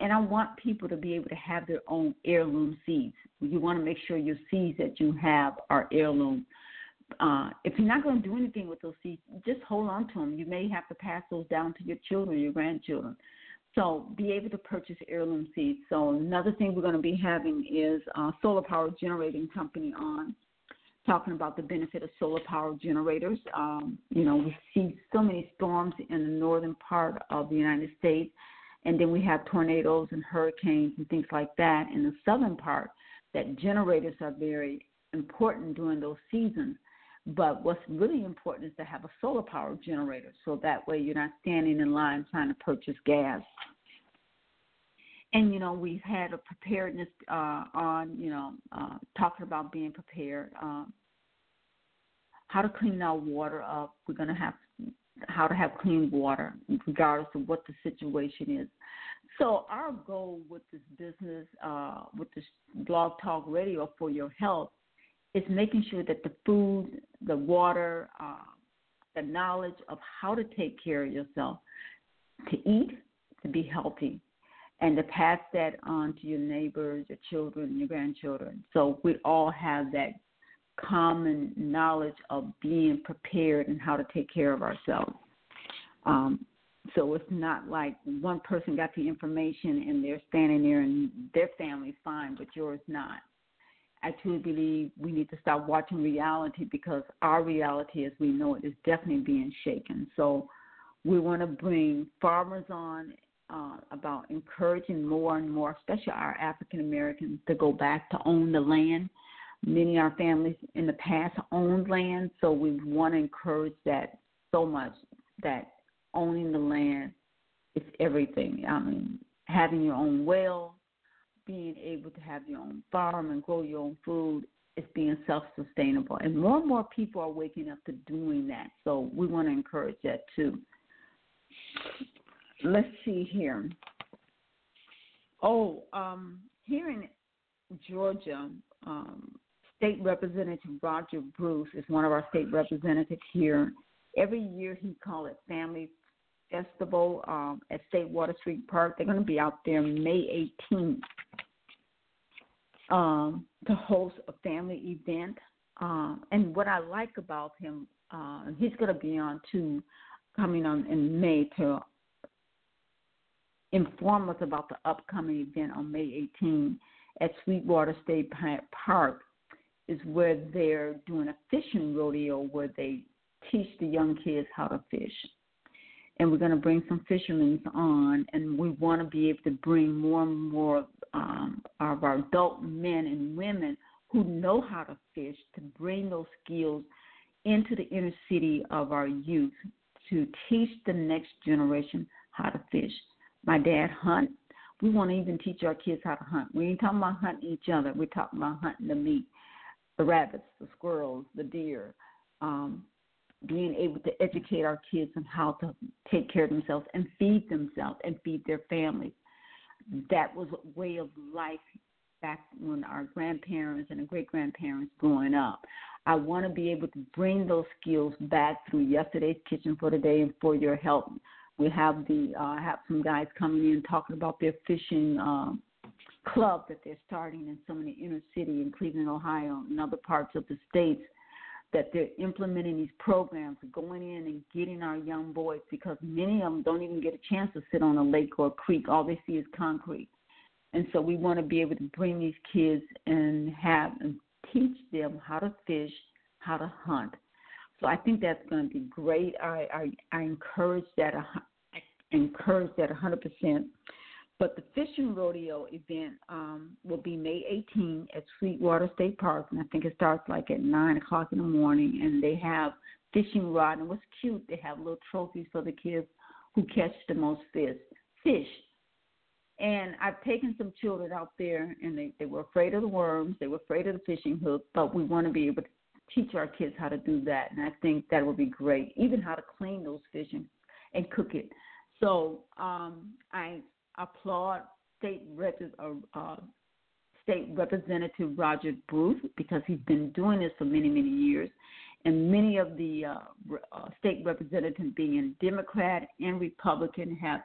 A: And I want people to be able to have their own heirloom seeds. You want to make sure your seeds that you have are heirloom. Uh, if you're not going to do anything with those seeds, just hold on to them. You may have to pass those down to your children, your grandchildren. So be able to purchase heirloom seeds. So another thing we're going to be having is a solar power generating company on talking about the benefit of solar power generators. Um, you know, we see so many storms in the northern part of the United States and then we have tornadoes and hurricanes and things like that in the southern part that generators are very important during those seasons but what's really important is to have a solar power generator so that way you're not standing in line trying to purchase gas and you know we've had a preparedness uh, on you know uh, talking about being prepared uh, how to clean our water up. We're going to have how to have clean water, regardless of what the situation is. So our goal with this business, uh, with this blog talk radio for your health, is making sure that the food, the water, uh, the knowledge of how to take care of yourself, to eat, to be healthy, and to pass that on to your neighbors, your children, your grandchildren. So we all have that common knowledge of being prepared and how to take care of ourselves. Um, so it's not like one person got the information and they're standing there and their family's fine, but yours not. I truly believe we need to stop watching reality because our reality as we know it is definitely being shaken. So we want to bring farmers on uh, about encouraging more and more, especially our African Americans, to go back to own the land. Many of our families in the past owned land, so we want to encourage that so much that owning the land is everything. I mean, having your own well, being able to have your own farm and grow your own food is being self sustainable. And more and more people are waking up to doing that. So we want to encourage that too. Let's see here. Oh, um, here in Georgia, um, State Representative Roger Bruce is one of our state representatives here. Every year he calls it Family Festival um, at State Water Street Park. They're going to be out there May 18th um, to host a family event. Um, and what I like about him, uh, he's going to be on too, coming on in May to inform us about the upcoming event on May 18th at Sweetwater State Park. Is where they're doing a fishing rodeo where they teach the young kids how to fish and we're going to bring some fishermen on, and we want to be able to bring more and more um, of our adult men and women who know how to fish to bring those skills into the inner city of our youth to teach the next generation how to fish. My dad hunt. We want to even teach our kids how to hunt. We ain't talking about hunting each other. We're talking about hunting the meat, the rabbits, the squirrels, the deer. Um, being able to educate our kids on how to take care of themselves and feed themselves and feed their families. That was a way of life back when our grandparents and great grandparents growing up. I want to be able to bring those skills back through yesterday's kitchen for today and for your help. We have the uh, have some guys coming in talking about their fishing uh, club that they're starting in some of the inner city in Cleveland, Ohio, and other parts of the states that they're implementing these programs, going in and getting our young boys because many of them don't even get a chance to sit on a lake or a creek. All they see is concrete. And so we want to be able to bring these kids and have and teach them how to fish, how to hunt. So I think that's going to be great. I I, I encourage that. I encourage that 100%. But the fishing rodeo event um, will be May 18 at Sweetwater State Park, and I think it starts like at nine o'clock in the morning. And they have fishing rod, and what's cute, they have little trophies for the kids who catch the most fish. Fish. And I've taken some children out there, and they they were afraid of the worms, they were afraid of the fishing hook, but we want to be able to teach our kids how to do that, and I think that would be great. Even how to clean those fish and, and cook it. So um, I applaud State Rep- uh, uh, State Representative Roger Bruce because he's been doing this for many, many years. And many of the uh, uh, state representatives, being Democrat and Republican, have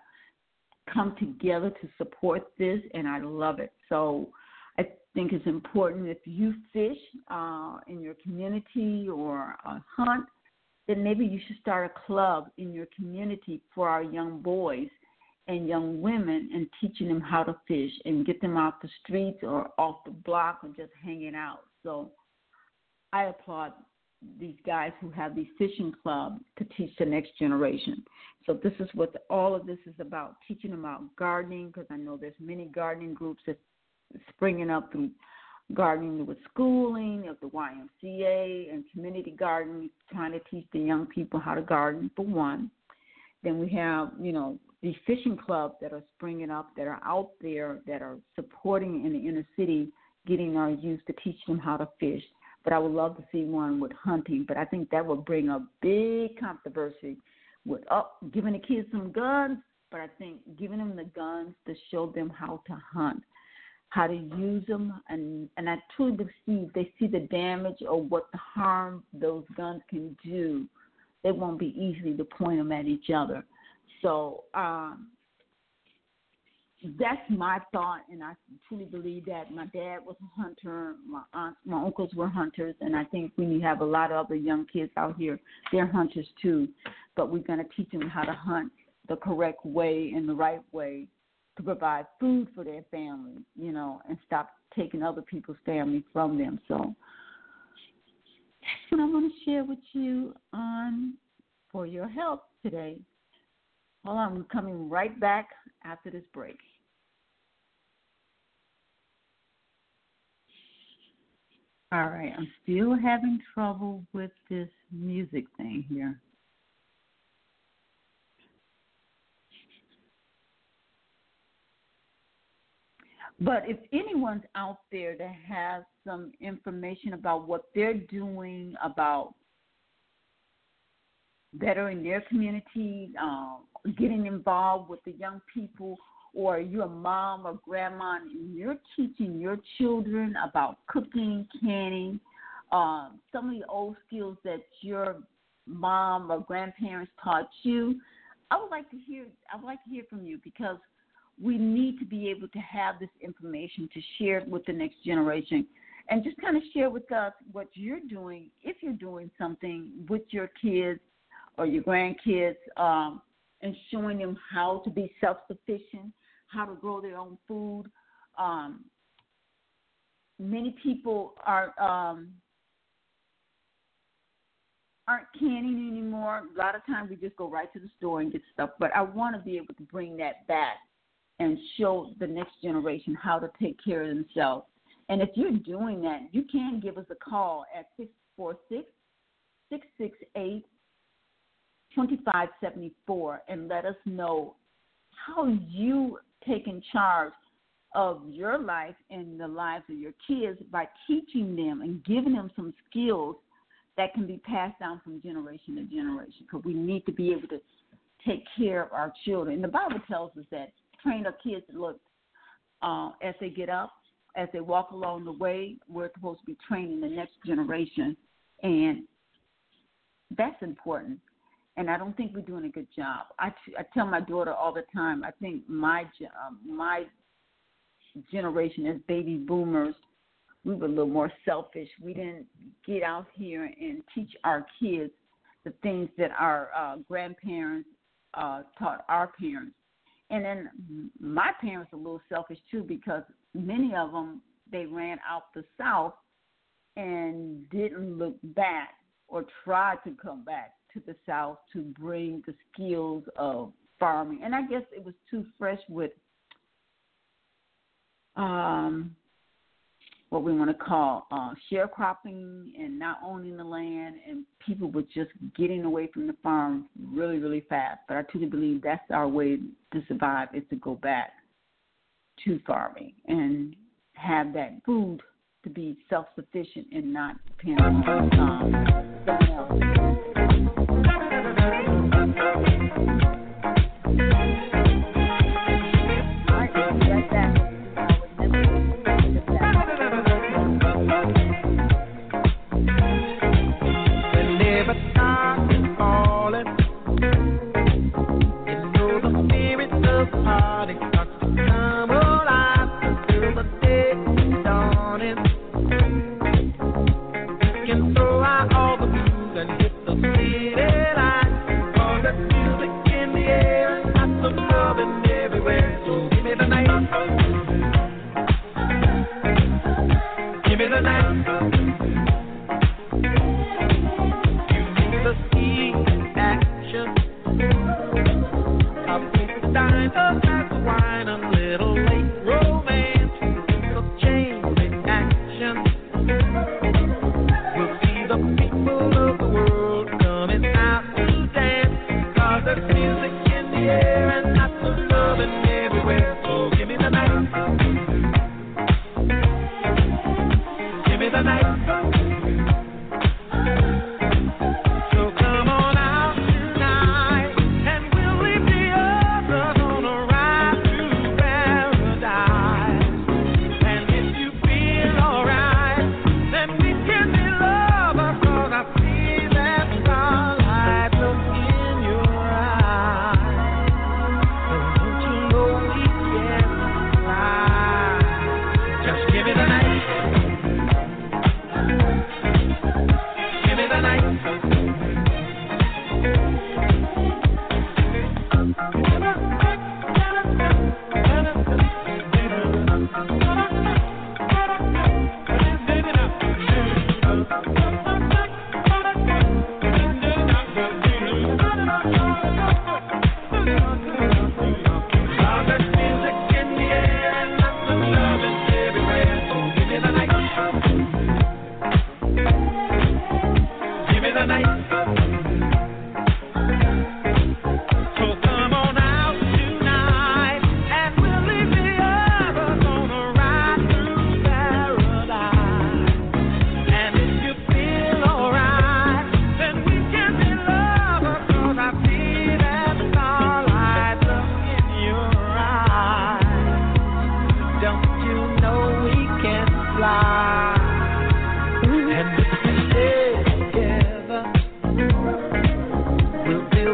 A: come together to support this, and I love it. So I think it's important if you fish uh, in your community or uh, hunt, then maybe you should start a club in your community for our young boys and young women and teaching them how to fish and get them off the streets or off the block or just hanging out. So I applaud these guys who have these fishing clubs to teach the next generation. So this is what all of this is about, teaching them about gardening because I know there's many gardening groups that springing up through gardening with schooling of the YMCA and community gardening, trying to teach the young people how to garden for one. Then we have, you know, these fishing clubs that are springing up, that are out there, that are supporting in the inner city, getting our youth to teach them how to fish. but I would love to see one with hunting. But I think that would bring a big controversy with oh, giving the kids some guns. But I think giving them the guns to show them how to hunt, how to use them, and and I truly believe they see the damage or what the harm those guns can do. They won't be easily to point them at each other. So um, that's my thought, and I truly believe that my dad was a hunter, my aunts, my uncles were hunters, and I think we have a lot of other young kids out here. They're hunters too, but we're going to teach them how to hunt the correct way and the right way to provide food for their family, you know, and stop taking other people's family from them. So that's what I want to share with you on 4 Your Health today. Hold on, we're coming right back after this break. All right, I'm still having trouble with this music thing here. But if anyone's out there that has some information about what they're doing about bettering their community, uh, getting involved with the young people or you're a mom or grandma and you're teaching your children about cooking, canning, um, some of the old skills that your mom or grandparents taught you, I would like to hear I would like to hear from you because we need to be able to have this information to share with the next generation. And just kind of share with us what you're doing if you're doing something with your kids or your grandkids um, and showing them how to be self sufficient how to grow their own food. Um, many people are um, aren't canning anymore. A lot of times we just go right to the store and get stuff. But I want to be able to bring that back and show the next generation how to take care of themselves. And if you're doing that, you can give us a call at 646 668 2574 and let us know how you taking charge of your life and the lives of your kids by teaching them and giving them some skills that can be passed down from generation to generation because we need to be able to take care of our children. the Bible tells us that train our kids to look uh, as they get up, as they walk along the way. We're supposed to be training the next generation, and that's important and I don't think we're doing a good job. I, t- I tell my daughter all the time. I think my uh, my generation as baby boomers, we were a little more selfish. We didn't get out here and teach our kids the things that our uh, grandparents uh, taught our parents. And then my parents were a little selfish too because many of them they ran out the south and didn't look back or tried to come back to the South to bring the skills of farming. And I guess it was too fresh with um, what we want to call uh, sharecropping and not owning the land, and people were just getting away from the farm really, really fast. But I truly believe that's our way to survive is to go back to farming and have that food to be self sufficient and not depend on um, someone else.
C: All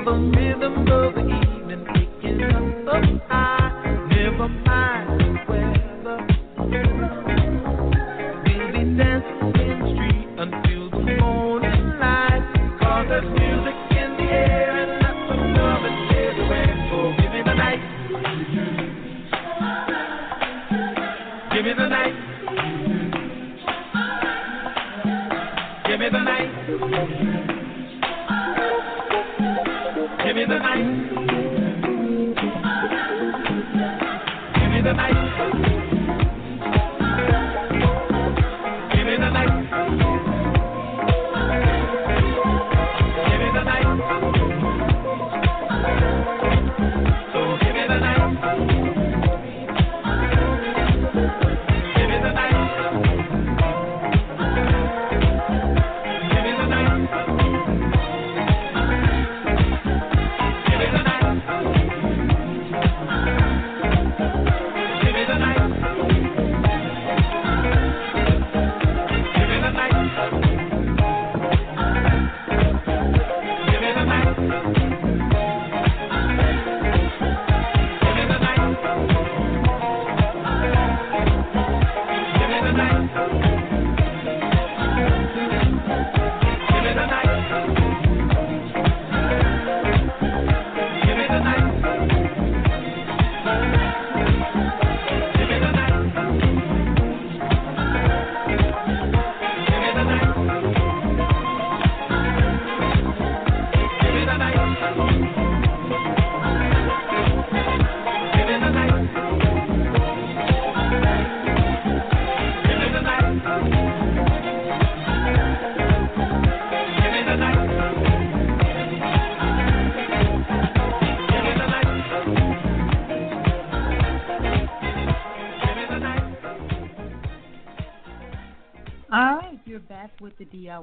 C: the
B: rhythm of the evening picking up the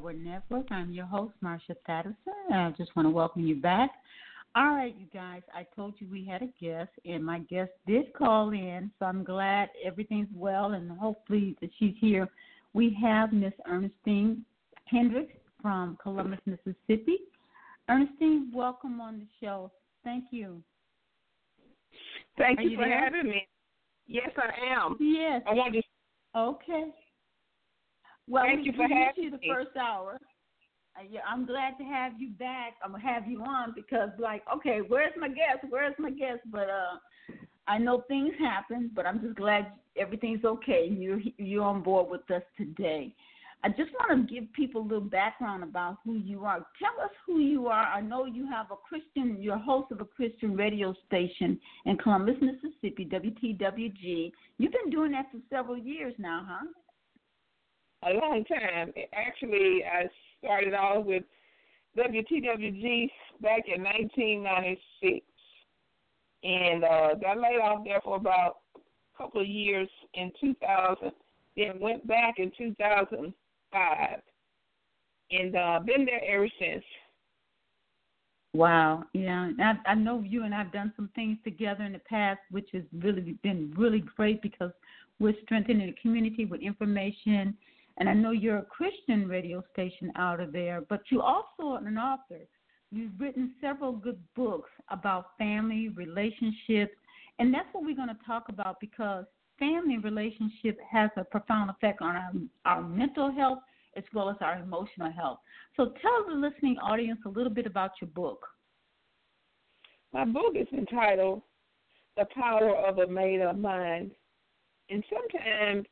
A: Network. I'm your host, Marsha Thadison. I just want to welcome you back. All right, you guys, I told you we had a guest, and my guest did call in, so I'm glad everything's well, and hopefully that she's here. We have Miss Earnestine Hendricks from Columbus, Mississippi. Earnestine, welcome on the show. Thank you.
C: Thank you,
A: you
C: for
A: there?
C: having me. Yes, I am.
A: Yes.
C: I want to.
A: Okay. Well,
C: Thank
A: we,
C: you for
A: we
C: having
A: you the
C: me.
A: first hour. Uh, yeah, I'm glad to have you back. I'm gonna have you on because, like, okay, where's my guest? Where's my guest? But uh, I know things happen, but I'm just glad everything's okay. You're you're on board with us today. I just want to give people a little background about who you are. Tell us who you are. I know you have a Christian. You're host of a Christian radio station in Columbus, Mississippi, WTWG. You've been doing that for several years now, huh?
C: A long time. Actually, I started off with WTWG back in 1996, and uh, got laid off there for about a couple of years in 2000. Then went back in 2005, and uh, been there ever since.
A: Wow, yeah, I, I know you and I've done some things together in the past, which has really been really great because we're strengthening the community with information. And I know you're a Christian radio station out of there, but you also are an author. You've written several good books about family relationships, and that's what we're going to talk about because family relationship has a profound effect on our, our mental health as well as our emotional health. So tell the listening audience a little bit about your book.
C: My book is entitled The Power of a Made Up Mind. And sometimes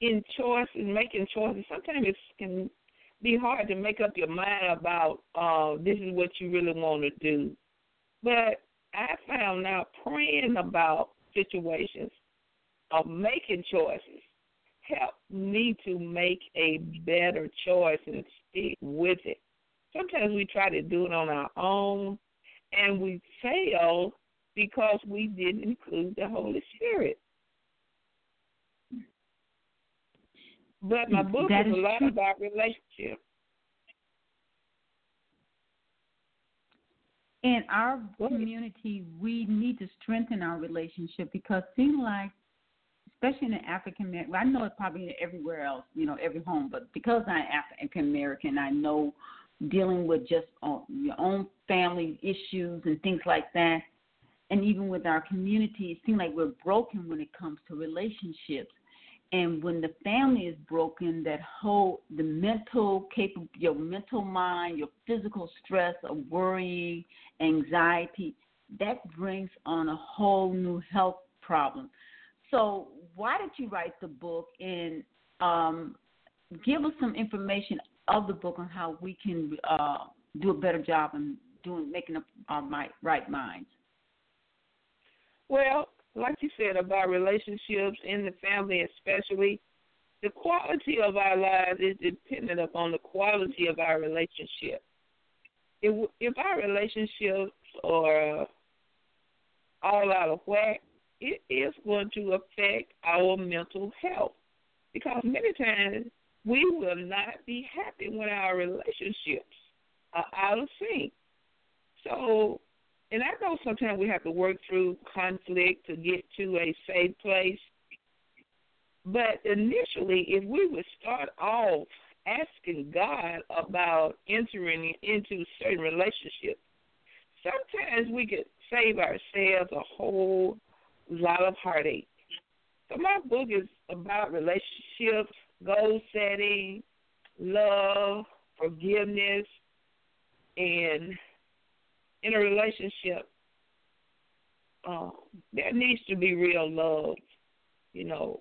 C: in choice and making choices, sometimes it can be hard to make up your mind about uh, this is what you really want to do. But I found out praying about situations of making choices help me to make a better choice and stick with it. Sometimes we try to do it on our own and we fail because we didn't include the Holy Spirit. But my mm, book
A: That
C: is a lot about relationship.
A: In our community, we need to strengthen our relationship because it seems like, especially in the African American, I know it's probably everywhere else, you know, every home, but because I'm African American, I know dealing with just your own family issues and things like that, and even with our community, it seems like we're broken when it comes to relationships. And when the family is broken, that whole the mental capable, your mental mind, your physical stress of worrying, anxiety, that brings on a whole new health problem. So, why did you write the book and um, give us some information of the book on how we can uh, do a better job in doing making up our right, right minds.
C: Well, like you said about relationships in the family, especially, the quality of our lives is dependent upon the quality of our relationship. If if our relationships are all out of whack, it is going to affect our mental health because many times we will not be happy when our relationships are out of sync. So, and I know sometimes we have to work through conflict to get to a safe place. But initially, if we would start off asking God about entering into certain relationships, sometimes we could save ourselves a whole lot of heartache. So my book is about relationships, goal setting, love, forgiveness, and in a relationship, uh, there needs to be real love, you know.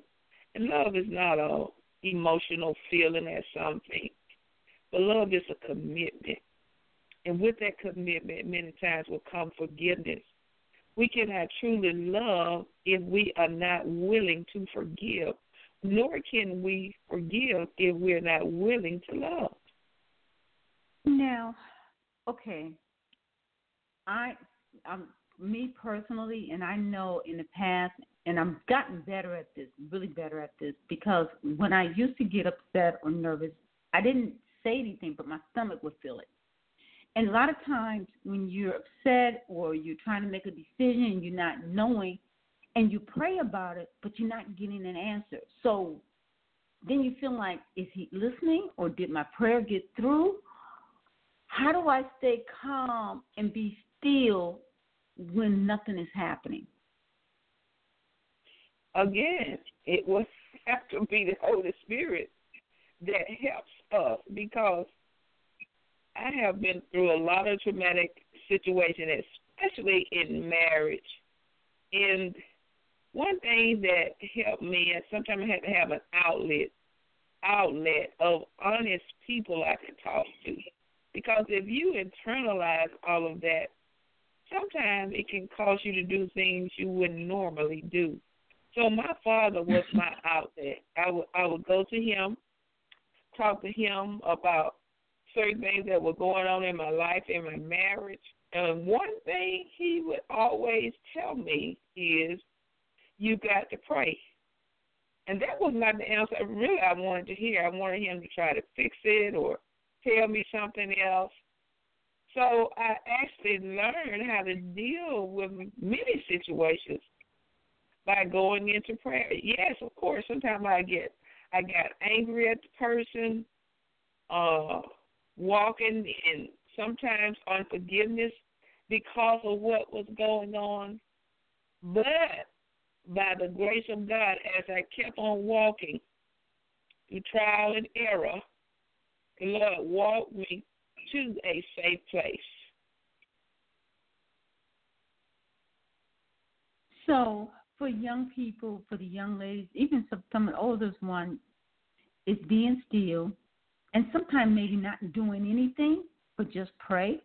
C: And love is not a emotional feeling as something, but love is a commitment. And with that commitment, many times will come forgiveness. We cannot truly love if we are not willing to forgive, nor can we forgive if we're not willing to love.
A: Now, okay, I, um, me personally, and I know in the past, and I'm gotten better at this, really better at this, because when I used to get upset or nervous, I didn't say anything, but my stomach would feel it. And a lot of times when you're upset or you're trying to make a decision and you're not knowing, and you pray about it, but you're not getting an answer. So then you feel like, is he listening or did my prayer get through? How do I stay calm and be still when nothing is happening?
C: Again, it will have to be the Holy Spirit that helps us because I have been through a lot of traumatic situations, especially in marriage. And one thing that helped me, and sometimes I had to have an outlet, outlet of honest people I could talk to. Because if you internalize all of that, sometimes it can cause you to do things you wouldn't normally do. So my father was my outlet. I would I would go to him, talk to him about certain things that were going on in my life, in my marriage. And one thing he would always tell me is, you got to pray. And that was not the answer really I wanted to hear. I wanted him to try to fix it or tell me something else. So I actually learned how to deal with many situations by going into prayer. Yes, of course, sometimes I get I got angry at the person, uh, walking in sometimes unforgiveness because of what was going on. But by the grace of God, as I kept on walking through trial and error, the Lord walked me to a safe place.
A: So, for young people, for the young ladies, even some, some of the oldest ones, is being still and sometimes maybe not doing anything, but just pray.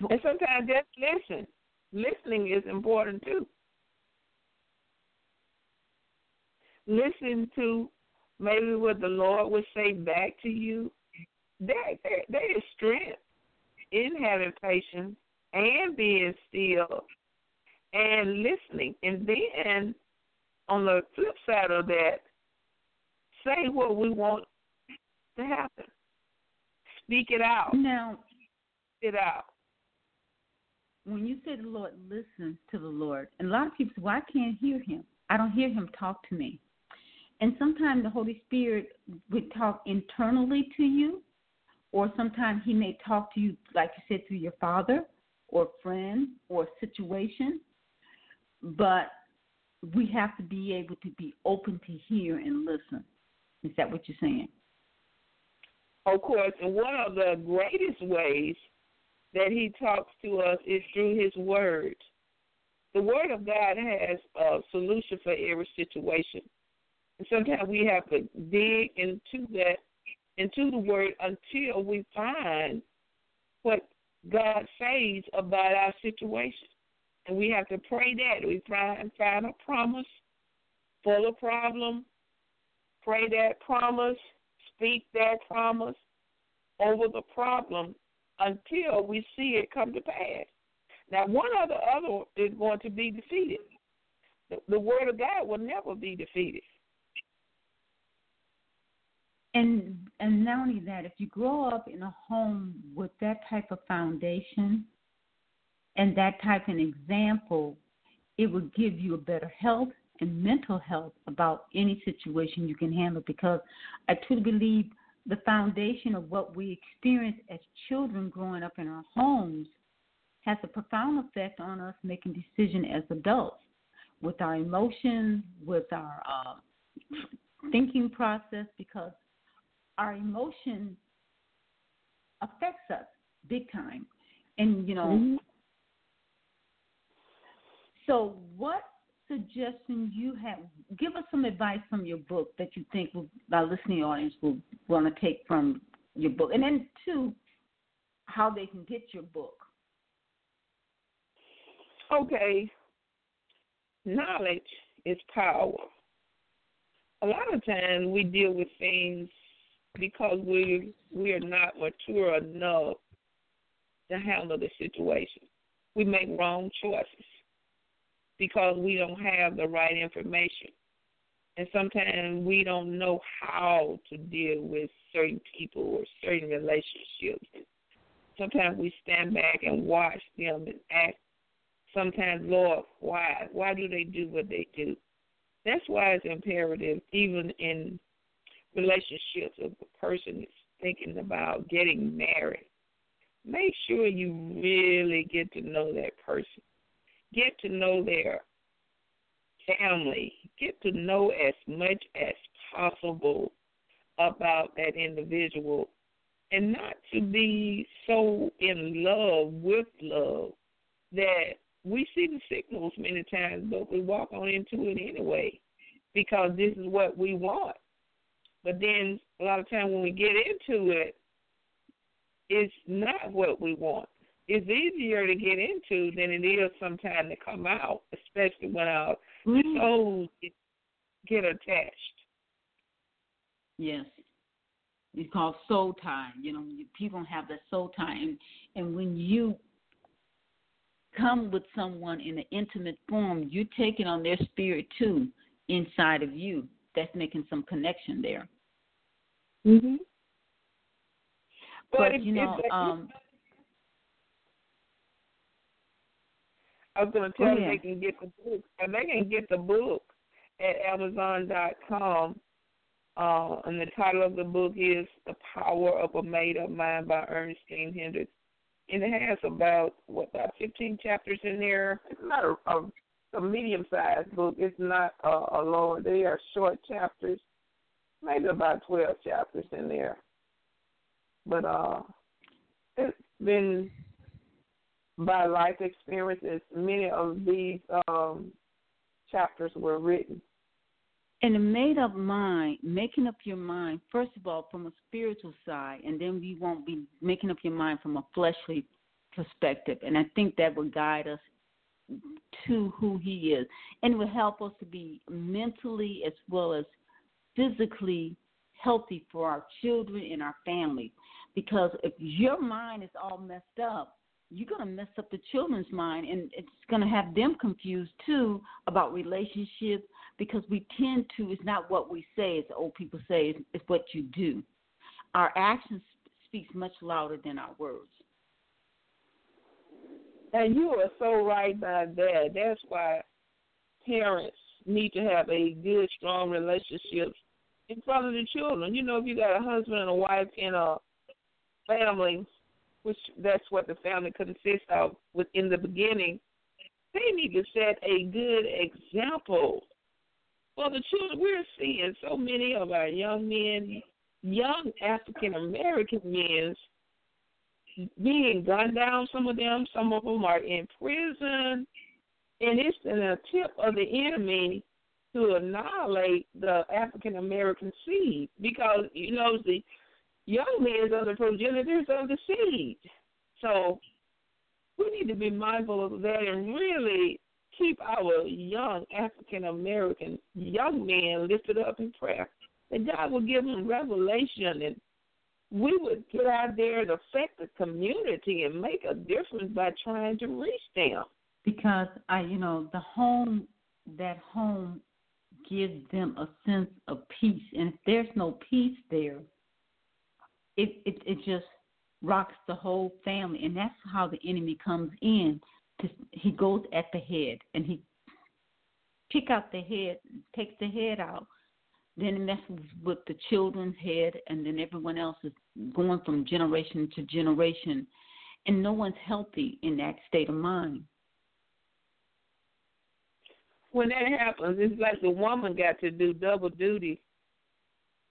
C: And sometimes just listen. Listening is important too. Listen to maybe what the Lord would say back to you. There, there, there is strength in having patience and being still and listening. And then on the flip side of that, say what we want to happen. Speak it out.
A: Now, Speak
C: it out.
A: When you say the Lord listens to the Lord, and a lot of people say, "Well, I can't hear Him. I don't hear Him talk to me." And sometimes the Holy Spirit would talk internally to you, or sometimes He may talk to you, like you said, through your father, or friend, or situation. But we have to be able to be open to hear and listen. Is that what you're saying?
C: Of course, and one of the greatest ways that he talks to us is through his word. The word of God has a solution for every situation. And sometimes we have to dig into that into the word until we find what God says about our situation. And we have to pray that. We and find a promise full of problem. Pray that promise. Speak that promise over the problem until we see it come to pass. Now, one or the other is going to be defeated. The, the word of God will never be defeated.
A: And and not only that, if you grow up in a home with that type of foundation and that type of example, it will give you a better health and mental health about any situation you can handle because I truly believe the foundation of what we experience as children growing up in our homes has a profound effect on us making decisions as adults with our emotions, with our uh, thinking process, because our emotion affects us big time. And you know, mm-hmm. so what suggestions you have? Give us some advice from your book that you think will, our listening audience will want to take from your book, and then two, how they can get your book.
C: Okay, knowledge is power. A lot of times we deal with things because we we are not mature enough to handle the situation. We make wrong choices because we don't have the right information. And sometimes we don't know how to deal with certain people or certain relationships. Sometimes we stand back and watch them and ask, sometimes, Lord, why? Why do they do what they do? That's why it's imperative, even in relationships of a person is thinking about getting married, make sure you really get to know that person. Get to know their family. Get to know as much as possible about that individual and not to be so in love with love that we see the signals many times, but we walk on into it anyway because this is what we want. But then a lot of times when we get into it, it's not what we want. It's easier to get into than it is sometimes to come out, especially when our mm-hmm. souls get attached.
A: Yes. It's called soul tie. You know, people have that soul tie. And, and when you come with someone in an intimate form, you're taking on their spirit too inside of you. That's making some connection there.
C: Mhm.
A: But, but you know, um,
C: I was going to tell them they can get the book, and they can get the book at Amazon.com. Uh, and the title of the book is "The Power of a Made Up Mind" by Earnestine Hendricks, and it has about what about 15 chapters in there. It's not a, a, a medium-sized book. It's not a, a long. They are short chapters, maybe about 12 chapters in there. But uh, it's been by life experiences. Many of these um, chapters were written.
A: And a made up mind, making up your mind, first of all, from a spiritual side, and then we won't be making up your mind from a fleshly perspective. And I think that will guide us to who He is. And will help us to be mentally as well as physically healthy for our children and our family. Because if your mind is all messed up, you're going to mess up the children's mind and it's going to have them confused too about relationships because we tend to it's not what we say as old people say it's, it's what you do our actions speaks much louder than our words
C: and you are so right about that that's why parents need to have a good strong relationship in front of the children you know if you got a husband and a wife in a family which that's what the family consists of within the beginning, they need to set a good example for the children. We're seeing so many of our young men, young African American men, being gunned down. Some of them, some of them are in prison, and it's an attempt of the enemy to annihilate the African American seed because you know the young men are the progenitors of the seed. So we need to be mindful of that and really keep our young African American young men lifted up in prayer. That God will give them revelation and we would get out there and affect the community and make a difference by trying to reach them.
A: Because I you know, the home that home gives them a sense of peace. And if there's no peace there, it it, it just rocks the whole family and that's how the enemy comes in to, he goes at the head and he pick out the head takes the head out then it messes with the children's head and then everyone else is going from generation to generation and no one's healthy in that state of mind
C: when that happens it's like the woman got to do double duty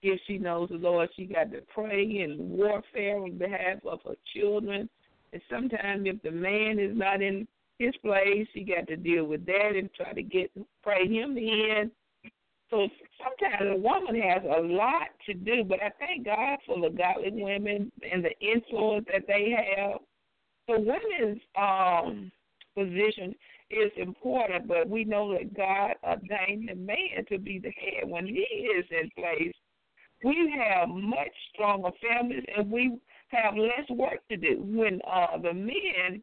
C: if she knows the Lord, she got to pray and warfare on behalf of her children. And sometimes if the man is not in his place, she got to deal with that and try to get pray him in. So sometimes a woman has a lot to do, but I thank God for the godly women and the influence that they have. The women's um position is important, but we know that God ordained the man to be the head when he is in place we have much stronger families and we have less work to do when uh, the men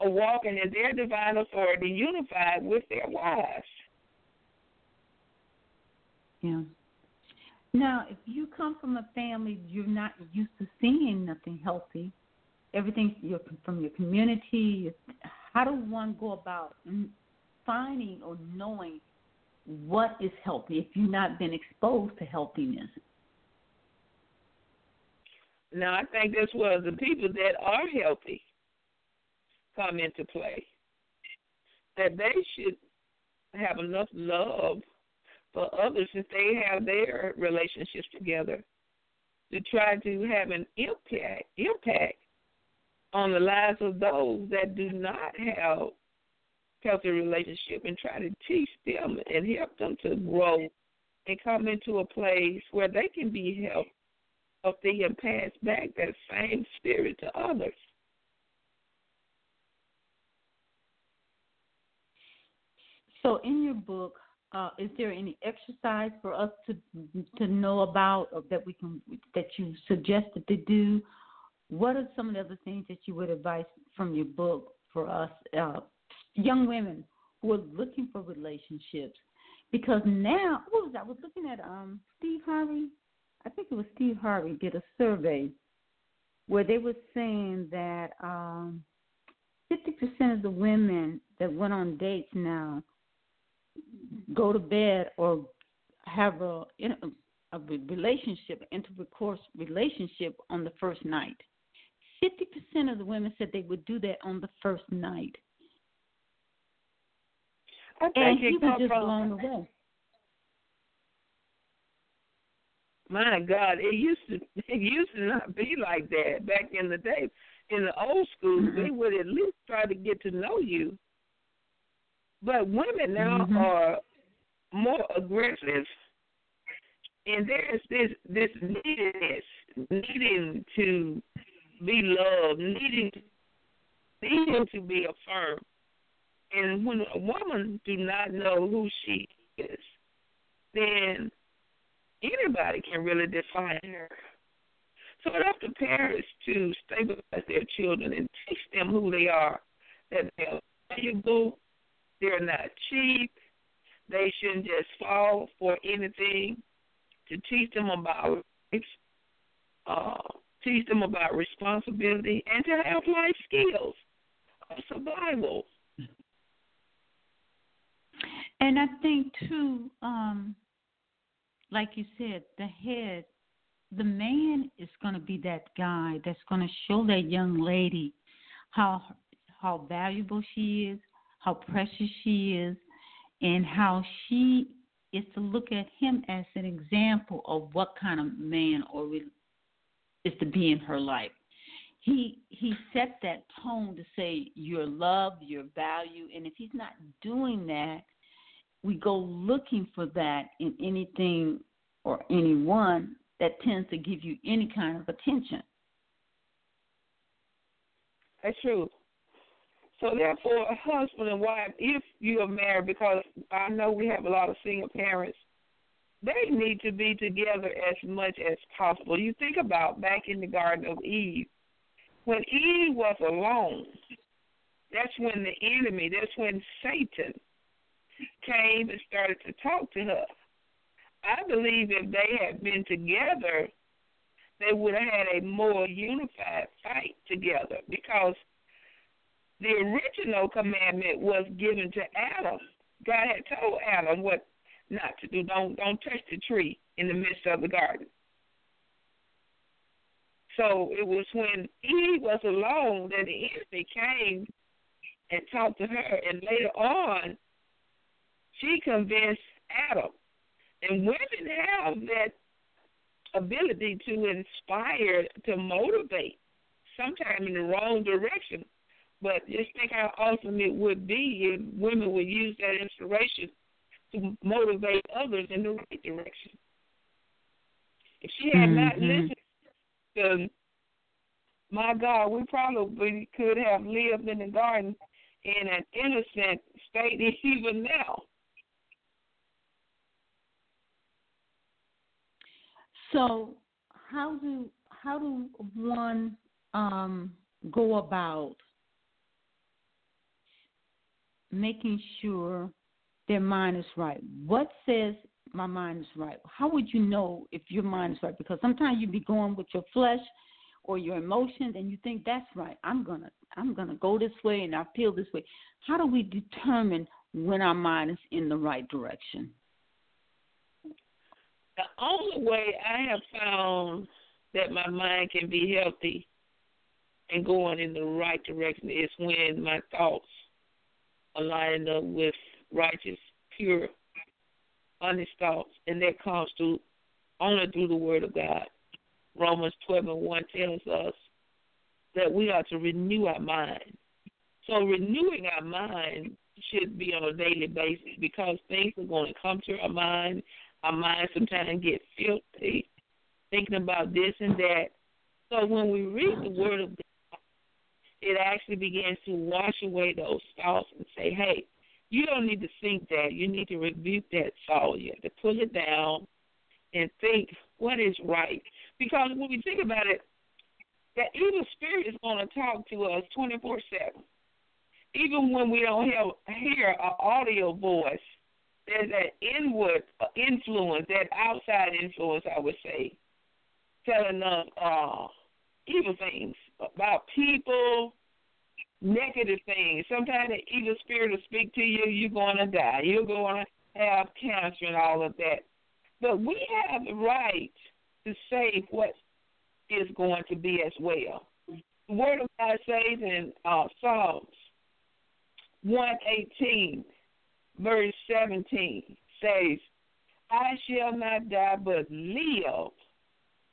C: are walking in their divine authority unified with their wives.
A: Yeah. Now, if you come from a family you're not used to seeing nothing healthy, everything from your community, how does one go about finding or knowing what is healthy if you've not been exposed to healthiness?
C: Now, I think that's where the people that are healthy come into play. That they should have enough love for others if they have their relationships together to try to have an impact impact on the lives of those that do not have healthy relationship and try to teach them and help them to grow and come into a place where they can be helped of thee and pass back that same spirit to others.
A: So, in your book, uh, is there any exercise for us to to know about, or that we can that you suggested to do? What are some of the other things that you would advise from your book for us, uh, young women who are looking for relationships? Because now, what was? I was looking at um, Steve Harvey I think it was Steve Harvey did a survey where they were saying that um, 50% of the women that went on dates now go to bed or have a a relationship, intercourse relationship on the first night. 50% of the women said they would do that on the first night. and he was just blown away.
C: My God, it used to it used to not be like that back in the day. In the old school, mm-hmm. they would at least try to get to know you. But women now mm-hmm. are more aggressive, and there's this this neediness, needing to be loved, needing needing to be affirmed. And when a woman do not know who she is, then anybody can really define her. So it's up to parents to stabilize their children and teach them who they are, that they're valuable, they're not cheap, they shouldn't just fall for anything, to teach them about uh, teach them about responsibility, and to have life skills of survival.
A: And I think too, um, like you said, the head, the man is going to be that guy that's going to show that young lady how how valuable she is, how precious she is, and how she is to look at him as an example of what kind of man or is to be in her life. He he set that tone to say your love, your you're and if he's not doing that, we go looking for that in anything or anyone that tends to give you any kind of attention.
C: That's true. So therefore, a husband and wife, if you are married, because I know we have a lot of single parents, they need to be together as much as possible. You think about back in the Garden of Eve, when Eve was alone, that's when the enemy, that's when Satan came and started to talk to her. I believe if they had been together, they would have had a more unified fight together because the original commandment was given to Adam. God had told Adam what not to do. Don't don't touch the tree in the midst of the garden. So it was when Eve was alone that the enemy came and talked to her, and later on, she convinced Adam. And women have that ability to inspire, to motivate, sometimes in the wrong direction. But just think how awesome it would be if women would use that inspiration to motivate others in the right direction. If she had mm-hmm. not listened to my God, we probably could have lived in the garden in an innocent state even now.
A: So, how do how do one um, go about making sure their mind is right? What says my mind is right? How would you know if your mind is right? Because sometimes you'd be going with your flesh or your emotions and you think that's right. I'm gonna I'm gonna go this way and I feel this way. How do we determine when our mind is in the right direction?
C: The only way I have found that my mind can be healthy and going in the right direction is when my thoughts lined up with righteous, pure, honest thoughts, and that comes through only through the Word of God. Romans 12 and 1 tells us that we are to renew our mind. So renewing our mind should be on a daily basis because things are going to come to our mind. Our mind sometimes get filthy, thinking about this and that. So when we read the Word of it actually begins to wash away those thoughts and say, hey, you don't need to think that. You need to rebuke that thought. You have to pull it down and think what is right. Because when we think about it, that evil spirit is going to talk to us 24 7. Even when we don't have, hear an audio voice, there's that inward influence, that outside influence, I would say, telling us uh, evil things about people, negative things. Sometimes the evil spirit will speak to you, you're going to die. You're going to have cancer and all of that. But we have the right to say what is going to be as well. The Word of God says in uh, Psalms 118, verse 17, says, I shall not die but live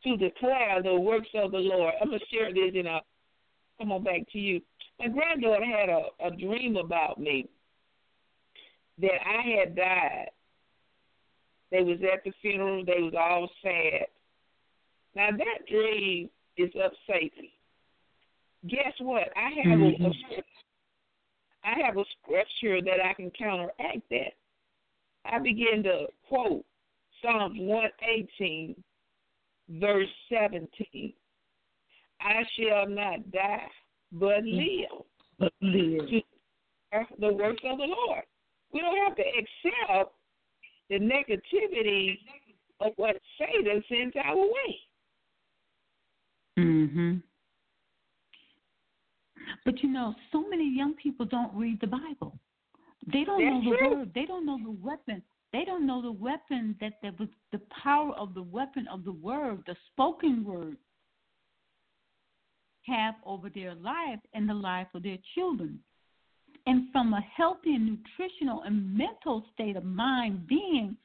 C: to declare the works of the Lord. I'm going to share this and I'll come on back to you. My granddaughter had a, a dream about me that I had died. They was at the funeral. They was all sad. Now that dream is of Satan. Guess what? I have mm-hmm. a, a I have a scripture that I can counteract that. I begin to quote Psalms 118, verse 17. I shall not die, but mm. live.
A: But live.
C: The works of the Lord. We don't have to accept the negativity of what Satan sends our way.
A: Mm-hmm. But you know, so many young people don't read the Bible. They don't
C: That's
A: know the
C: true.
A: word. They don't know the weapon. They don't know the weapon that the, the power of the weapon of the word, the spoken word, have over their life and the life of their children. And from a healthy and nutritional and mental state of mind being,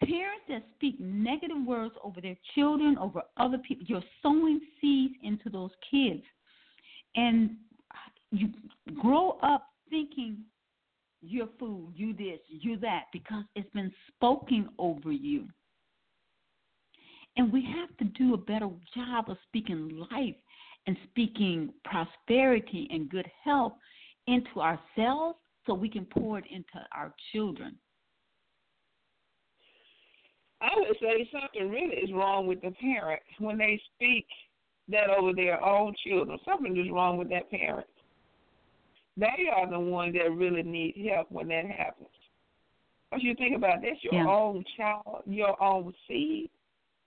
A: Parents that speak negative words over their children, over other people, you're sowing seeds into those kids. And you grow up thinking you're food, you this, you that, because it's been spoken over you. And we have to do a better job of speaking life and speaking prosperity and good health into ourselves so we can pour it into our children.
C: I would say something really is wrong with the parent when they speak that over their own children. Something is wrong with that parent. They are the ones that really need help when that happens. Because you think about this, your
A: Yeah.
C: own child, your own seed,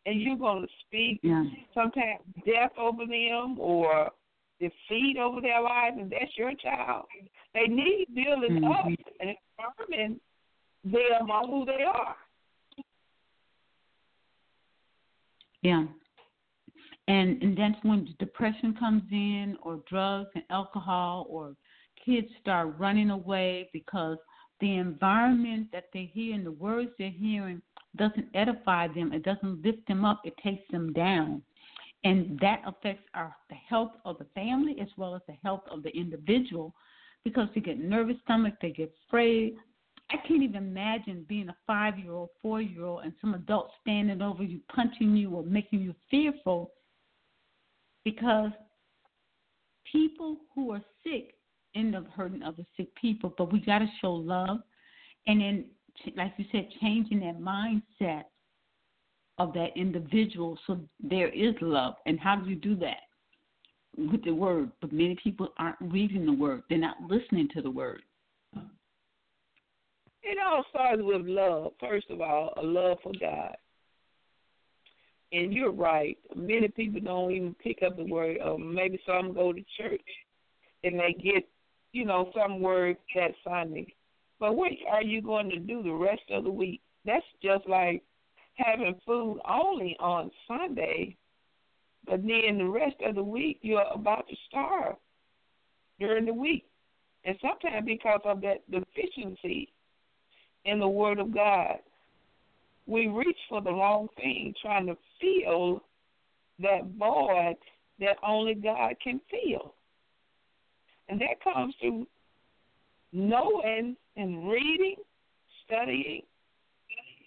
C: and you're going to speak
A: Yeah.
C: sometimes death over them or defeat over their lives, and that's your child. They need building up
A: Mhm.
C: and affirming them on who they are.
A: Yeah. And and that's when depression comes in or drugs and alcohol or kids start running away because the environment that they hear and the words they're hearing doesn't edify them, it doesn't lift them up, it takes them down. And that affects our the health of the family as well as the health of the individual because they get nervous stomach, they get afraid. I can't even imagine being a five year old, four year old, and some adult standing over you, punching you, or making you fearful because people who are sick end up hurting other sick people. But we got to show love. And then, like you said, changing that mindset of that individual so there is love. And how do you do that? With the word. But many people aren't reading the word, they're not listening to the word.
C: It all starts with love, first of all, a love for God. And you're right. Many people don't even pick up the word. Or maybe some go to church and they get, you know, some word that Sunday. But what are you going to do the rest of the week? That's just like having food only on Sunday, but then the rest of the week you're about to starve during the week. And sometimes because of that deficiency in the Word of God, we reach for the wrong thing, trying to fill that void that only God can fill. And that comes through knowing and reading, studying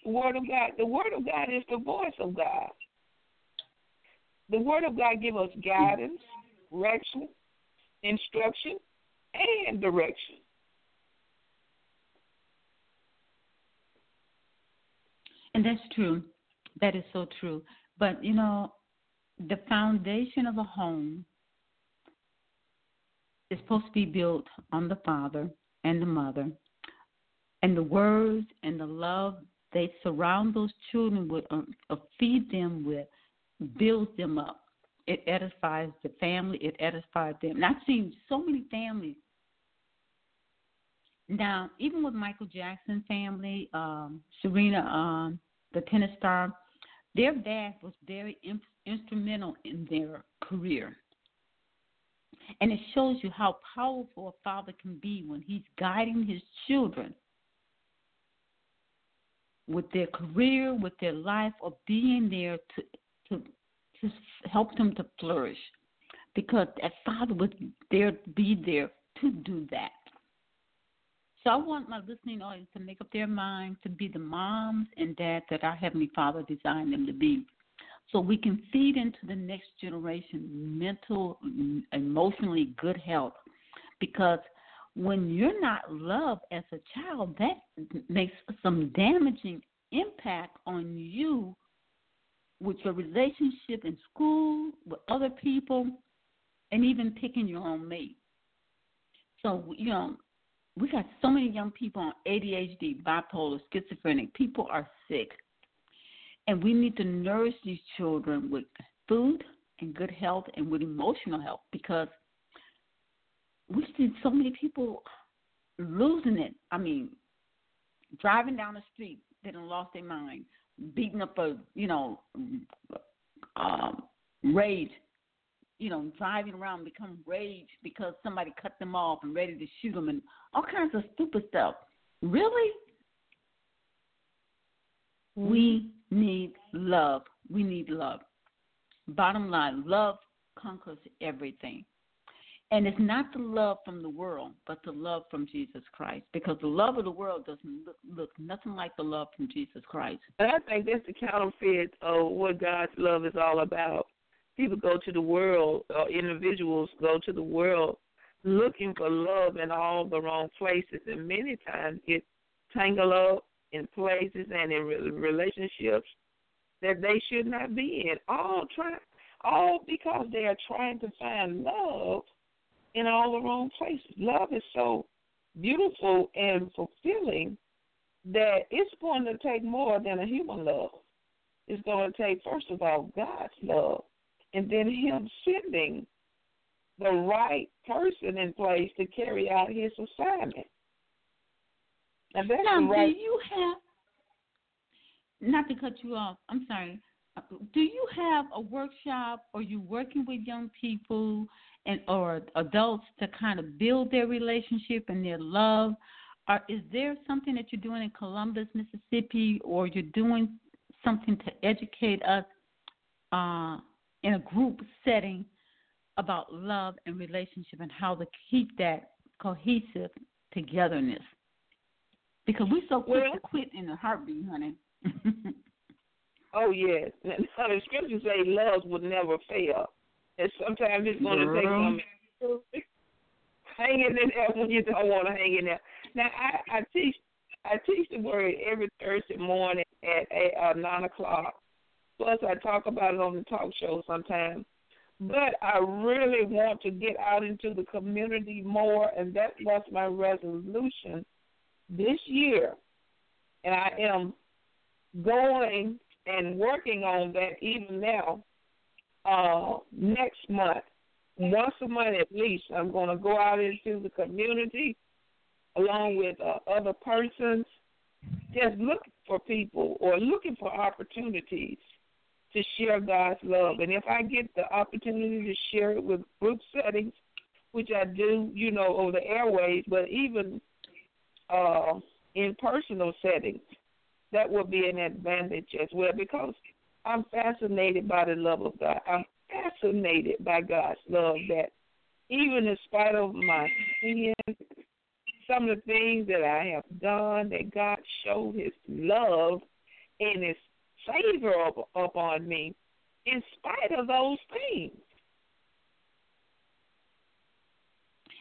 C: the Word of God. The Word of God is the voice of God. The Word of God gives us guidance, direction, instruction, and direction.
A: And that's true. That is so true. But you know, the foundation of a home is supposed to be built on the father and the mother, and the words and the love they surround those children with, or, or feed them with, builds them up. It edifies the family. It edifies them. And I've seen so many families now, even with Michael Jackson family, um, Serena, um, the tennis star, their dad was very in- instrumental in their career. And it shows you how powerful a father can be when he's guiding his children with their career, with their life, or being there to to to help them to flourish. Because that father would there be there to do that. So I want my listening audience to make up their mind to be the moms and dads that our Heavenly Father designed them to be. So we can feed into the next generation mental, emotionally good health. Because when you're not loved as a child, that makes some damaging impact on you with your relationship in school, with other people, and even picking your own mate. So, you know, we got so many young people on ADHD, bipolar, schizophrenic. People are sick. And we need to nourish these children with food and good health and with emotional health because we see so many people losing it. I mean, driving down the street, they done lost their mind, beating up a, you know, um, rage you know, driving around become rage because somebody cut them off and ready to shoot them and all kinds of stupid stuff. Really? We need love. We need love. Bottom line, love conquers everything. And it's not the love from the world, but the love from Jesus Christ. Because the love of the world doesn't look, look nothing like the love from Jesus Christ.
C: And I think that's the counterfeit of what God's love is all about. People go to the world, or individuals go to the world looking for love in all the wrong places, and many times get tangled up in places and in relationships that they should not be in. All try, all because they are trying to find love in all the wrong places. Love is so beautiful and fulfilling that it's going to take more than a human love. It's going to take, first of all, God's love, and then Him sending the right person in place to carry out His assignment.
A: Now, that's now right. do you have? Not to cut you off. I'm sorry. Do you have a workshop, or you working with young people and or adults to kind of build their relationship and their love? Or is there something that you're doing in Columbus, Mississippi, or you're doing something to educate us uh, in a group setting about love and relationship and how to keep that cohesive togetherness? Because we're so quick
C: well,
A: to quit in a heartbeat, honey.
C: oh yes, now, the scriptures say love would never fail. And sometimes it's going to take some hanging in there when you don't want to hang in there. Now I, I teach I teach the word every Thursday morning at eight, uh, nine o'clock. Plus I talk about it on the talk show sometimes. But I really want to get out into the community more, and that was my resolution this year. And I am going and working on that even now uh, next month, once a month at least, I'm going to go out into the community along with uh, other persons, just looking for people or looking for opportunities to share God's love. And if I get the opportunity to share it with group settings, which I do, you know, over the airways, but even uh, in personal settings, that will be an advantage as well because I'm fascinated by the love of God. I'm fascinated by God's love that even in spite of my sins, some of the things that I have done, that God showed his love and his favor up, upon me in spite of those things.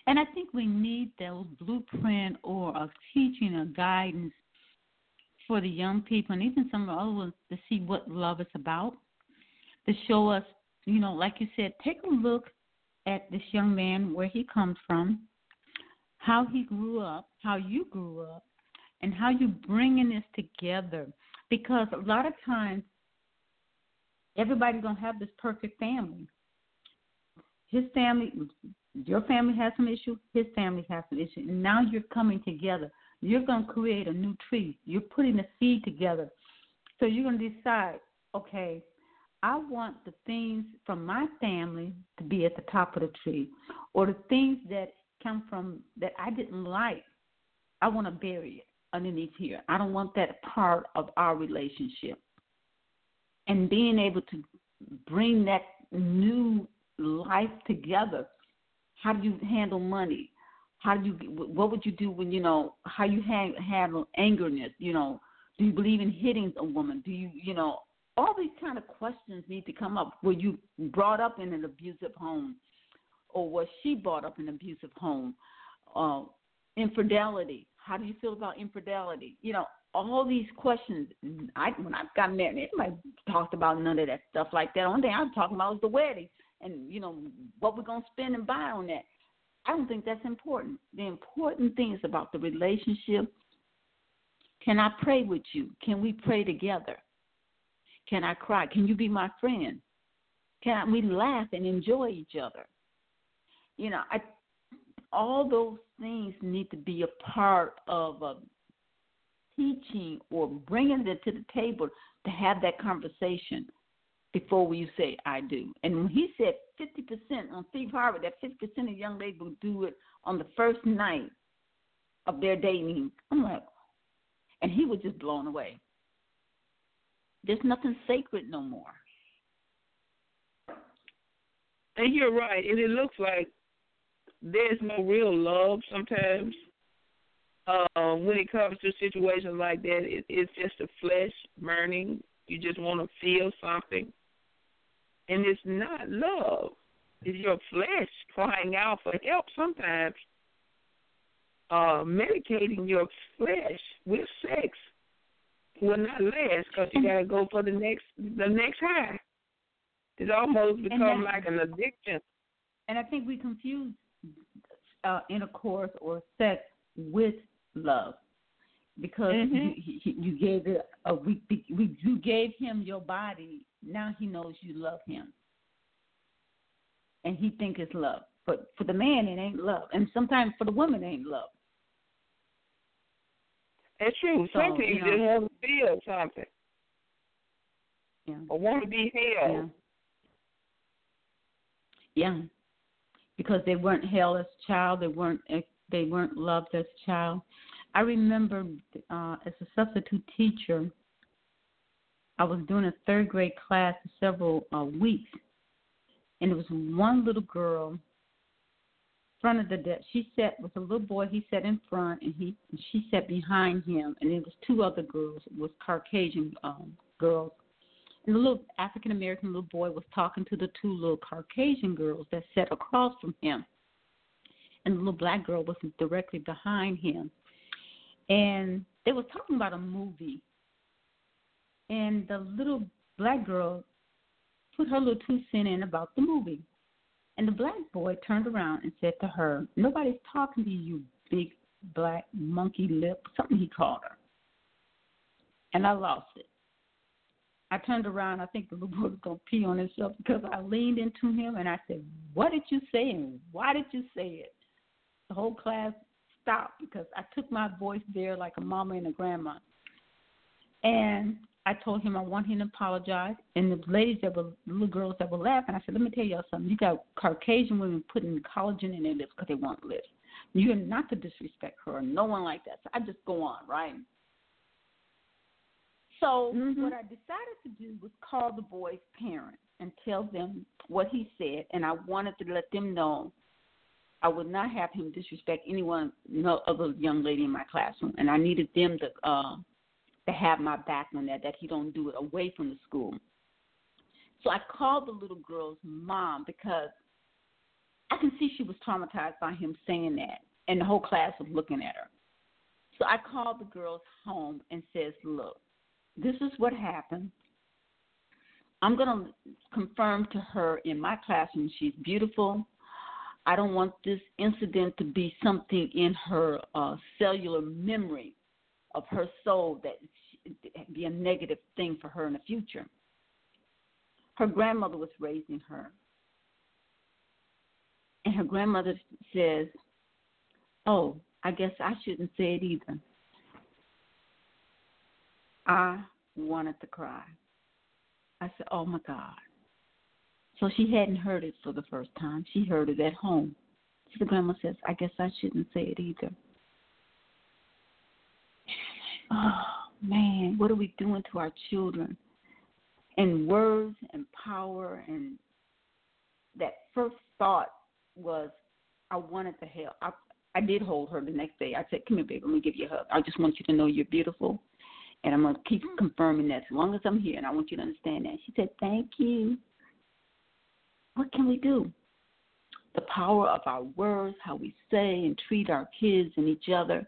A: And I think we need those blueprint or a teaching or guidance for the young people and even some of the other ones to see what love is about, to show us, you know, like you said, take a look at this young man, where he comes from, how he grew up, how you grew up, and how you bringing this together. Because a lot of times, everybody's gonna have this perfect family. His family, your family has some issue. His family has some issue, and now you're coming together you're going to create a new tree. You're putting a seed together. So you're going to decide, okay, I want the things from my family to be at the top of the tree, or the things that come from that I didn't like, I want to bury it underneath here. I don't want that part of our relationship. And being able to bring that new life together. How do you handle money? how do you what would you do when you know how you ha- handle angerness you know? Do you believe in hitting a woman? Do you you know all these kind of questions need to come up. Were you brought up in an abusive home? Or was she brought up in an abusive home? Uh, infidelity. How do you feel about infidelity? You know all these questions. I when i got married anybody talked about none of that stuff like that. Only thing i was talking about was the wedding and you know what we're to spend and buy on that I don't think that's important. The important thing is about the relationship. Can I pray with you? Can we pray together? Can I cry? Can you be my friend? Can we laugh and enjoy each other? You know, I, all those things need to be a part of a teaching or bringing it to the table to have that conversation before we say I do. And when he said 50% on Steve Harvey, that 50% of young ladies will do it on the first night of their dating, I'm like, and he was just blown away. There's nothing sacred no more.
C: And you're right. And it looks like there's no real love sometimes. Uh, when it comes to situations like that, it, it's just the flesh burning. You just want to feel something, and it's not love. It's your flesh crying out for help. Sometimes, uh, medicating your flesh with sex will not last because you got to go for the next the next high. It's almost become like an addiction.
A: And I think we confuse uh, intercourse or sex with love because
C: mm-hmm.
A: you, you gave it a we, we you gave him your body. Now he knows you love him, and he think it's love. But for the man, it ain't love, and sometimes for the woman, it ain't love.
C: That's true.
A: So,
C: Some people
A: you know,
C: just want to feel something
A: yeah.
C: or want to be held.
A: Yeah. yeah, because they weren't held as a child, they weren't they weren't loved as a child. I remember uh, as a substitute teacher, I was doing a third grade class for several uh, weeks, and there was one little girl in front of the desk. She sat with a little boy. He sat in front, and he and she sat behind him. And there was two other girls, it was Caucasian um, girls. And the little African American little boy was talking to the two little Caucasian girls that sat across from him. And the little black girl was directly behind him. And they was talking about a movie. And the little black girl put her little two cent in about the movie. And the black boy turned around and said to her, Nobody's talking to you, big black monkey lip, something he called her. And I lost it. I turned around, I think the little boy was going to pee on himself because I leaned into him and I said, What did you say and why did you say it? The whole class stopped because I took my voice there like a mama and a grandma. And I told him I want him to apologize. And the ladies that were little girls that were laughing, I said, "Let me tell y'all something. You got Caucasian women putting collagen in their lips because they want lips. You're not to disrespect her, no one like that. So I just go on, right? So
C: mm-hmm.
A: what I decided to do was call the boy's parents and tell them what he said, and I wanted to let them know I would not have him disrespect anyone, no other young lady in my classroom, and I needed them to. Uh, to have my back on that, that he don't do it away from the school. So I called the little girl's mom because I can see she was traumatized by him saying that, and the whole class was looking at her. So I called the girls home and says, "Look, this is what happened. I'm going to confirm to her in my classroom she's beautiful. I don't want this incident to be something in her uh, cellular memory of her soul that be a negative thing for her in the future. Her grandmother was raising her. And her grandmother says, Oh, I guess I shouldn't say it either. I wanted to cry. I said, Oh my God. So she hadn't heard it for the first time. She heard it at home. So the grandma says, I guess I shouldn't say it either. Oh man, what are we doing to our children? And words and power and that first thought was I wanted to help. I I did hold her the next day. I said, Come here, baby, let me give you a hug. I just want you to know you're beautiful and I'm gonna keep mm. confirming that as long as I'm here and I want you to understand that. She said, Thank you. What can we do? The power of our words, how we say and treat our kids and each other,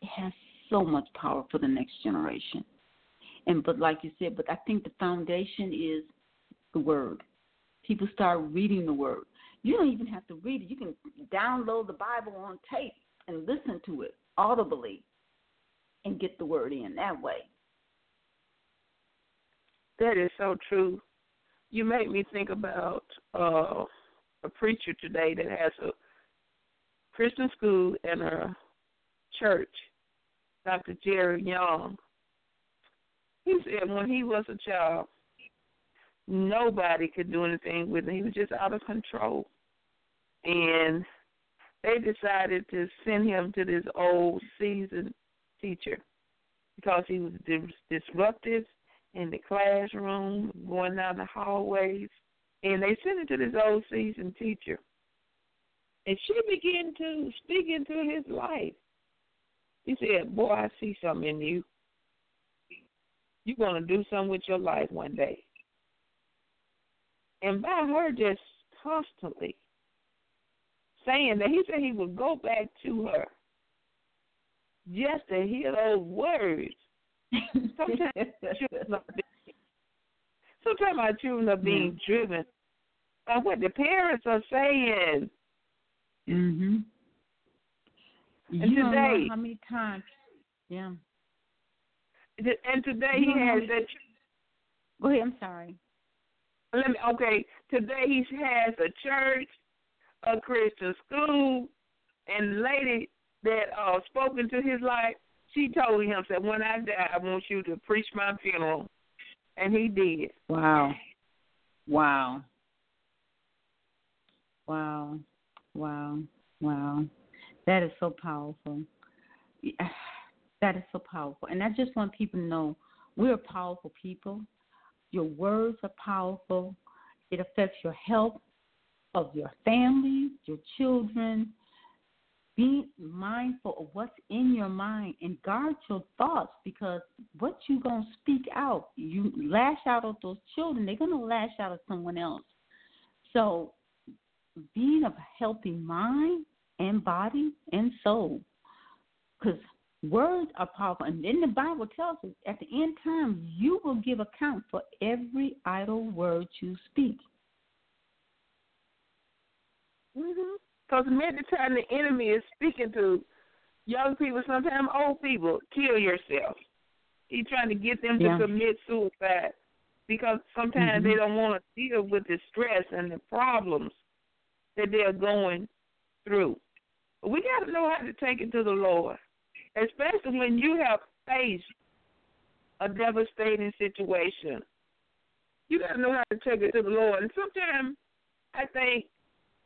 A: it has so much power for the next generation. And but like you said, but I think the foundation is the word. People start reading the word. You don't even have to read it. You can download the Bible on tape and listen to it audibly and get the word in that way.
C: That is so true. You make me think about uh, a preacher today that has a Christian school and a church Dr. Jerry Young. He said when he was a child, nobody could do anything with him. He was just out of control. And they decided to send him to this old seasoned teacher because he was disruptive in the classroom, going down the hallways. And they sent it to this old seasoned teacher. And she began to speak into his life. He said, Boy, I see something in you. You're going to do something with your life one day. And by her just constantly saying that, he said he would go back to her just to hear those words. Sometimes children are being, sometimes our children are being mm. driven by what the parents are saying.
A: Mhm.
C: And
A: you
C: today,
A: how many times? Yeah.
C: And today he has that.
A: Go ahead. I'm sorry.
C: Let me. Okay. Today he has a church, a Christian school, and lady that uh spoke into his life. She told him said, "When I die, I want you to preach my funeral," and he did.
A: Wow. Wow. Wow. Wow. Wow. That is so powerful. That is so powerful. And I just want people to know we're powerful people. Your words are powerful. It affects your health of your family, your children. Be mindful of what's in your mind and guard your thoughts because what you're going to speak out, you lash out at those children, they're going to lash out at someone else. So, being of a healthy mind and body and soul, because Words are powerful. And then the Bible tells us at the end time, you will give account for every idle word you speak.
C: Mm-hmm. Because many times the enemy is speaking to young people, sometimes old people, kill yourself. He's trying to get them
A: yeah.
C: to commit suicide because sometimes
A: mm-hmm.
C: they don't want to deal with the stress and the problems that they're going through. But we got to know how to take it to the Lord especially when you have faced a devastating situation. You got to know how to take it to the Lord. And sometimes I think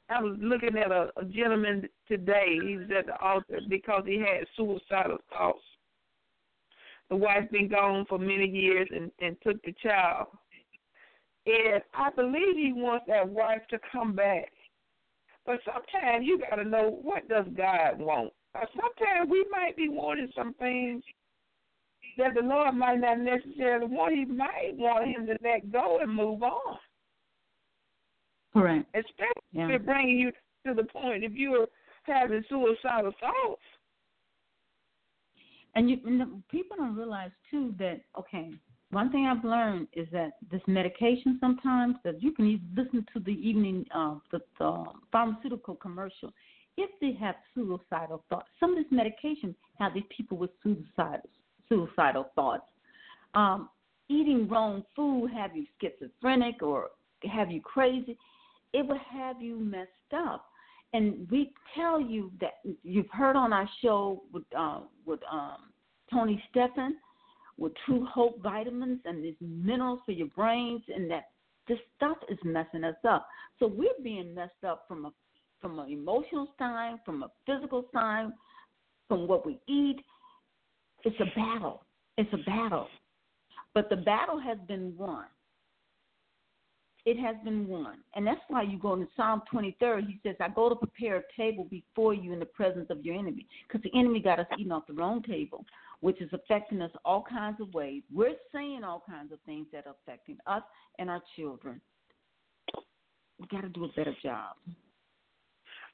C: I was looking at a, a gentleman today. He was at the altar because he had suicidal thoughts. The wife been gone for many years and, and took the child. And I believe he wants that wife to come back. But sometimes you got to know what does God want sometimes we might be wanting some things that the Lord might not necessarily want. He might want him to let go and move on.
A: Correct.
C: Especially
A: yeah.
C: if bringing you to the point if you're having suicidal thoughts.
A: And you, and the, people don't realize too that okay, one thing I've learned is that this medication sometimes that you can listen to the evening uh, the, the pharmaceutical commercial if they have suicidal thoughts. Some of this medication have these people with suicidal suicidal thoughts. Um, eating wrong food have you schizophrenic or have you crazy. It will have you messed up. And we tell you that you've heard on our show with uh, with um, Tony Stephan with Truehope vitamins and these minerals for your brains, and that this stuff is messing us up. So we're being messed up from a from an emotional side, from a physical side, from what we eat. It's a battle. It's a battle. But the battle has been won. It has been won. And that's why you go into Psalm 23, he says, I go to prepare a table before you in the presence of your enemy. Because the enemy got us eating off the wrong table, which is affecting us all kinds of ways. We're saying all kinds of things that are affecting us and our children. We got to do a better job.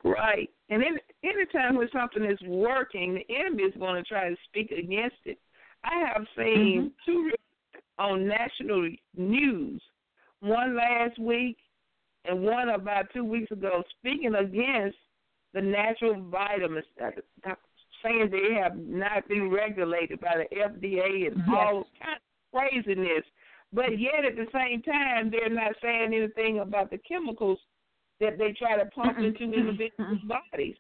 C: Right. And any anytime when something is working, the enemy is going to try to speak against it. I have seen mm-hmm. two on national news, one last week and one about two weeks ago, speaking against the natural vitamins, saying they have not been regulated by the FDA and
A: yes.
C: all kind of craziness. But yet at the same time, they're not saying anything about the chemicals that they try to pump into individuals' bodies.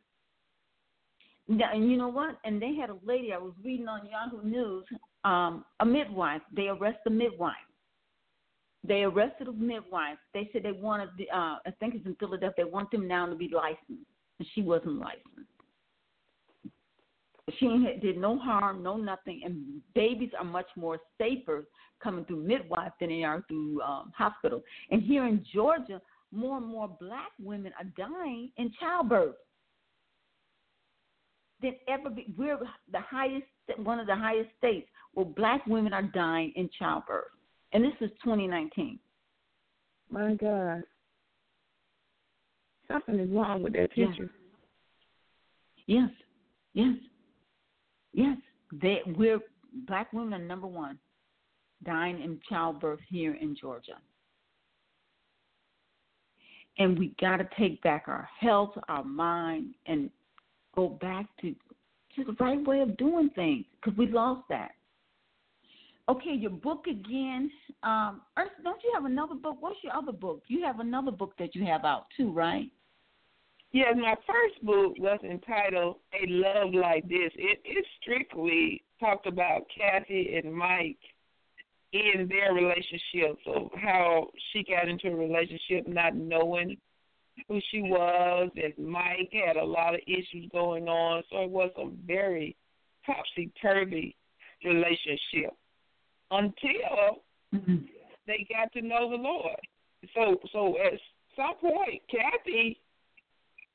A: Yeah, and you know what? And they had a lady I was reading on Yahoo News, um, a midwife. They arrested a midwife. They arrested a midwife. They said they wanted, the, uh, I think it's in Philadelphia. They want them now to be licensed, and she wasn't licensed. She did no harm, no nothing, and babies are much more safer coming through midwife than they are through um, hospital. And here in Georgia, more and more black women are dying in childbirth than ever. Be, we're the highest, one of the highest states where black women are dying in childbirth, and this is 2019.
C: My God, something is wrong with that picture.
A: Yes, yes, yes. They, we're black women are number one dying in childbirth here in Georgia. And we got to take back our health, our mind, and go back to to the right way of doing things because we lost that. Okay, your book again. Um, Ernest, don't you have another book? What's your other book? You have another book that you have out too, right?
C: Yes, my first book was entitled "A Love Like This." It it strictly talked about Kathy and Mike in their relationship, so how she got into a relationship not knowing who she was, and Mike had a lot of issues going on, so it was a very topsy turvy relationship until
A: mm-hmm.
C: they got to know the Lord. So, so at some point, Kathy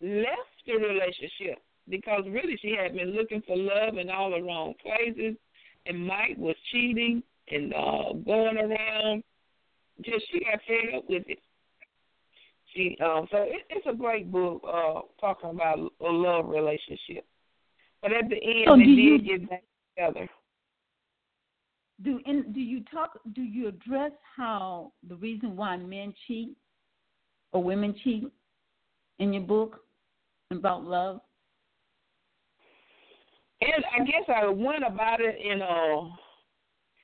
C: left the relationship because really she had been looking for love in all the wrong places, and Mike was cheating and uh going around. Just she got fed up with it. She um so it, it's a great book uh talking about a love relationship. But at the end,
A: so
C: they
A: did
C: did
A: you,
C: get back together.
A: Do in, do you talk? Do you address how the reason why men cheat or women cheat in your book about love?
C: And I guess I went about it in a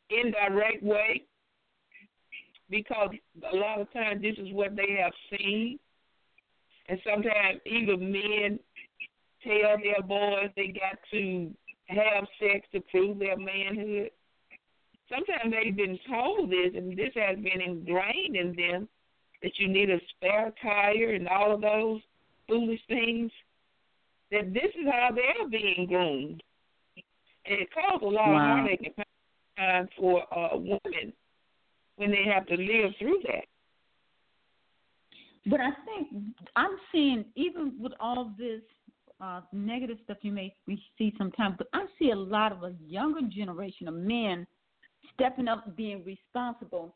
C: indirect way because a lot of times this is what they have seen. And sometimes even men tell their boys they got to have sex to prove their manhood. Sometimes they've been told this, and this has been ingrained in them that you need a spare tire and all of those foolish things. That this is how they're being groomed, and it causes a lot
A: wow.
C: of heartache and pain for uh, women when they have to live through that.
A: But I think I'm seeing even with all this uh, negative stuff you may we see sometimes, but I see a lot of a younger generation of men stepping up, being responsible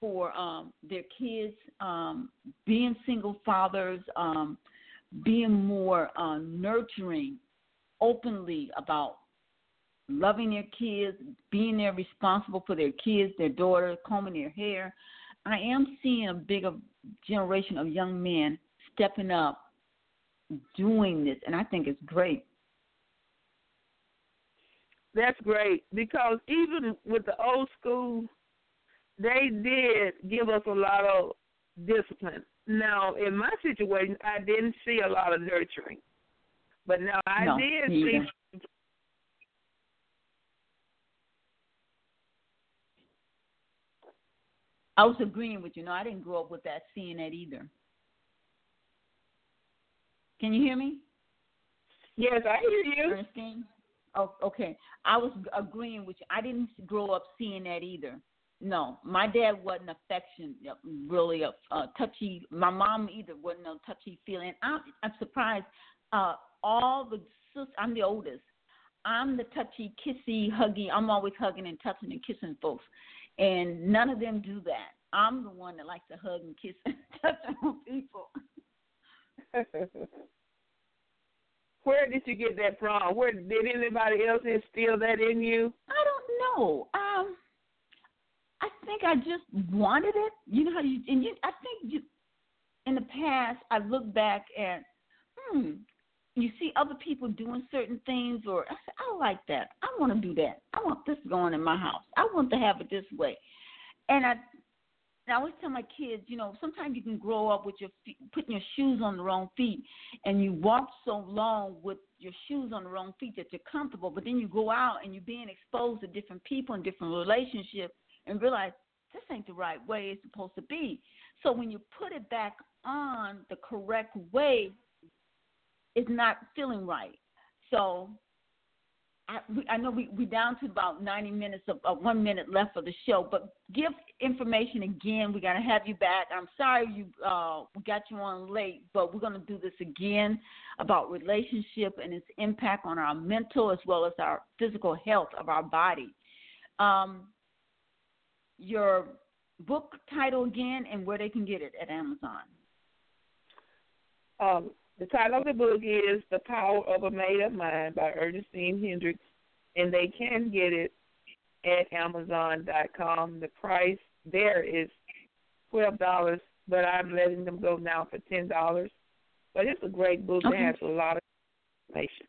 A: for um, their kids, um, being single fathers, um, being more uh, nurturing, openly about loving their kids, being there responsible for their kids, their daughter, combing their hair. I am seeing a bigger generation of young men stepping up, doing this, and I think it's great.
C: That's great because even with the old school, they did give us a lot of discipline. Now, in my situation, I didn't see a lot of nurturing, but now I
A: no,
C: did see.
A: I was agreeing with you. No, I didn't grow up with that, seeing that either. Can you hear me?
C: Yes, I hear you.
A: Earnestine? Oh, okay. I was agreeing with you. I didn't grow up seeing that either. No, my dad wasn't affection uh, really a, a touchy. My mom either wasn't a touchy feeling. I'm, I'm surprised. Uh, all the sisters, I'm the oldest. I'm the touchy, kissy, huggy. I'm always hugging and touching and kissing folks, and none of them do that. I'm the one that likes to hug and kiss and touch on people.
C: Where did you get that from? Where did anybody else instill that in you?
A: I don't know. Um, I think I just wanted it. You know how you and you. I think you. In the past, I look back at, hmm, you see other people doing certain things, or I say, I like that. I want to do that. I want this going in my house. I want to have it this way. And I and I always tell my kids, you know, sometimes you can grow up with your feet, putting your shoes on the wrong feet, and you walk so long with your shoes on the wrong feet that you're comfortable, but then you go out and you're being exposed to different people and different relationships, and realize this ain't the right way it's supposed to be. So when you put it back on the correct way, it's not feeling right. So I, I know we we down to about 90 minutes of, one minute left of the show, but give information again. We're gonna have you back. I'm sorry you uh, we got you on late, but we're gonna do this again about relationship and its impact on our mental as well as our physical health of our body. Um, your book title again and where they can get it at Amazon.
C: Um, the title of the book is The Power of a Made Up Mind by Earnestine Hendricks, and they can get it at Amazon.com. The price there is twelve dollars, but I'm letting them go now for ten dollars. But it's a great book
A: okay.
C: that has a lot of information.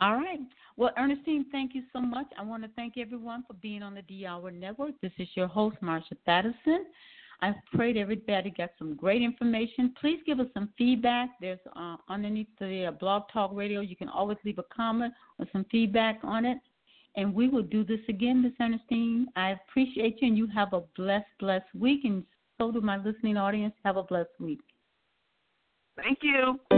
A: All right. Well, Earnestine, thank you so much. I want to thank everyone for being on the D Hour Network. This is your host, Marsha Thadison. I prayed everybody got some great information. Please give us some feedback. There's uh, underneath the uh, BlogTalkRadio. You can always leave a comment or some feedback on it. And we will do this again, Miss Earnestine. I appreciate you, and you have a blessed, blessed week. And so do my listening audience. Have a blessed week.
C: Thank you.
A: Thank you.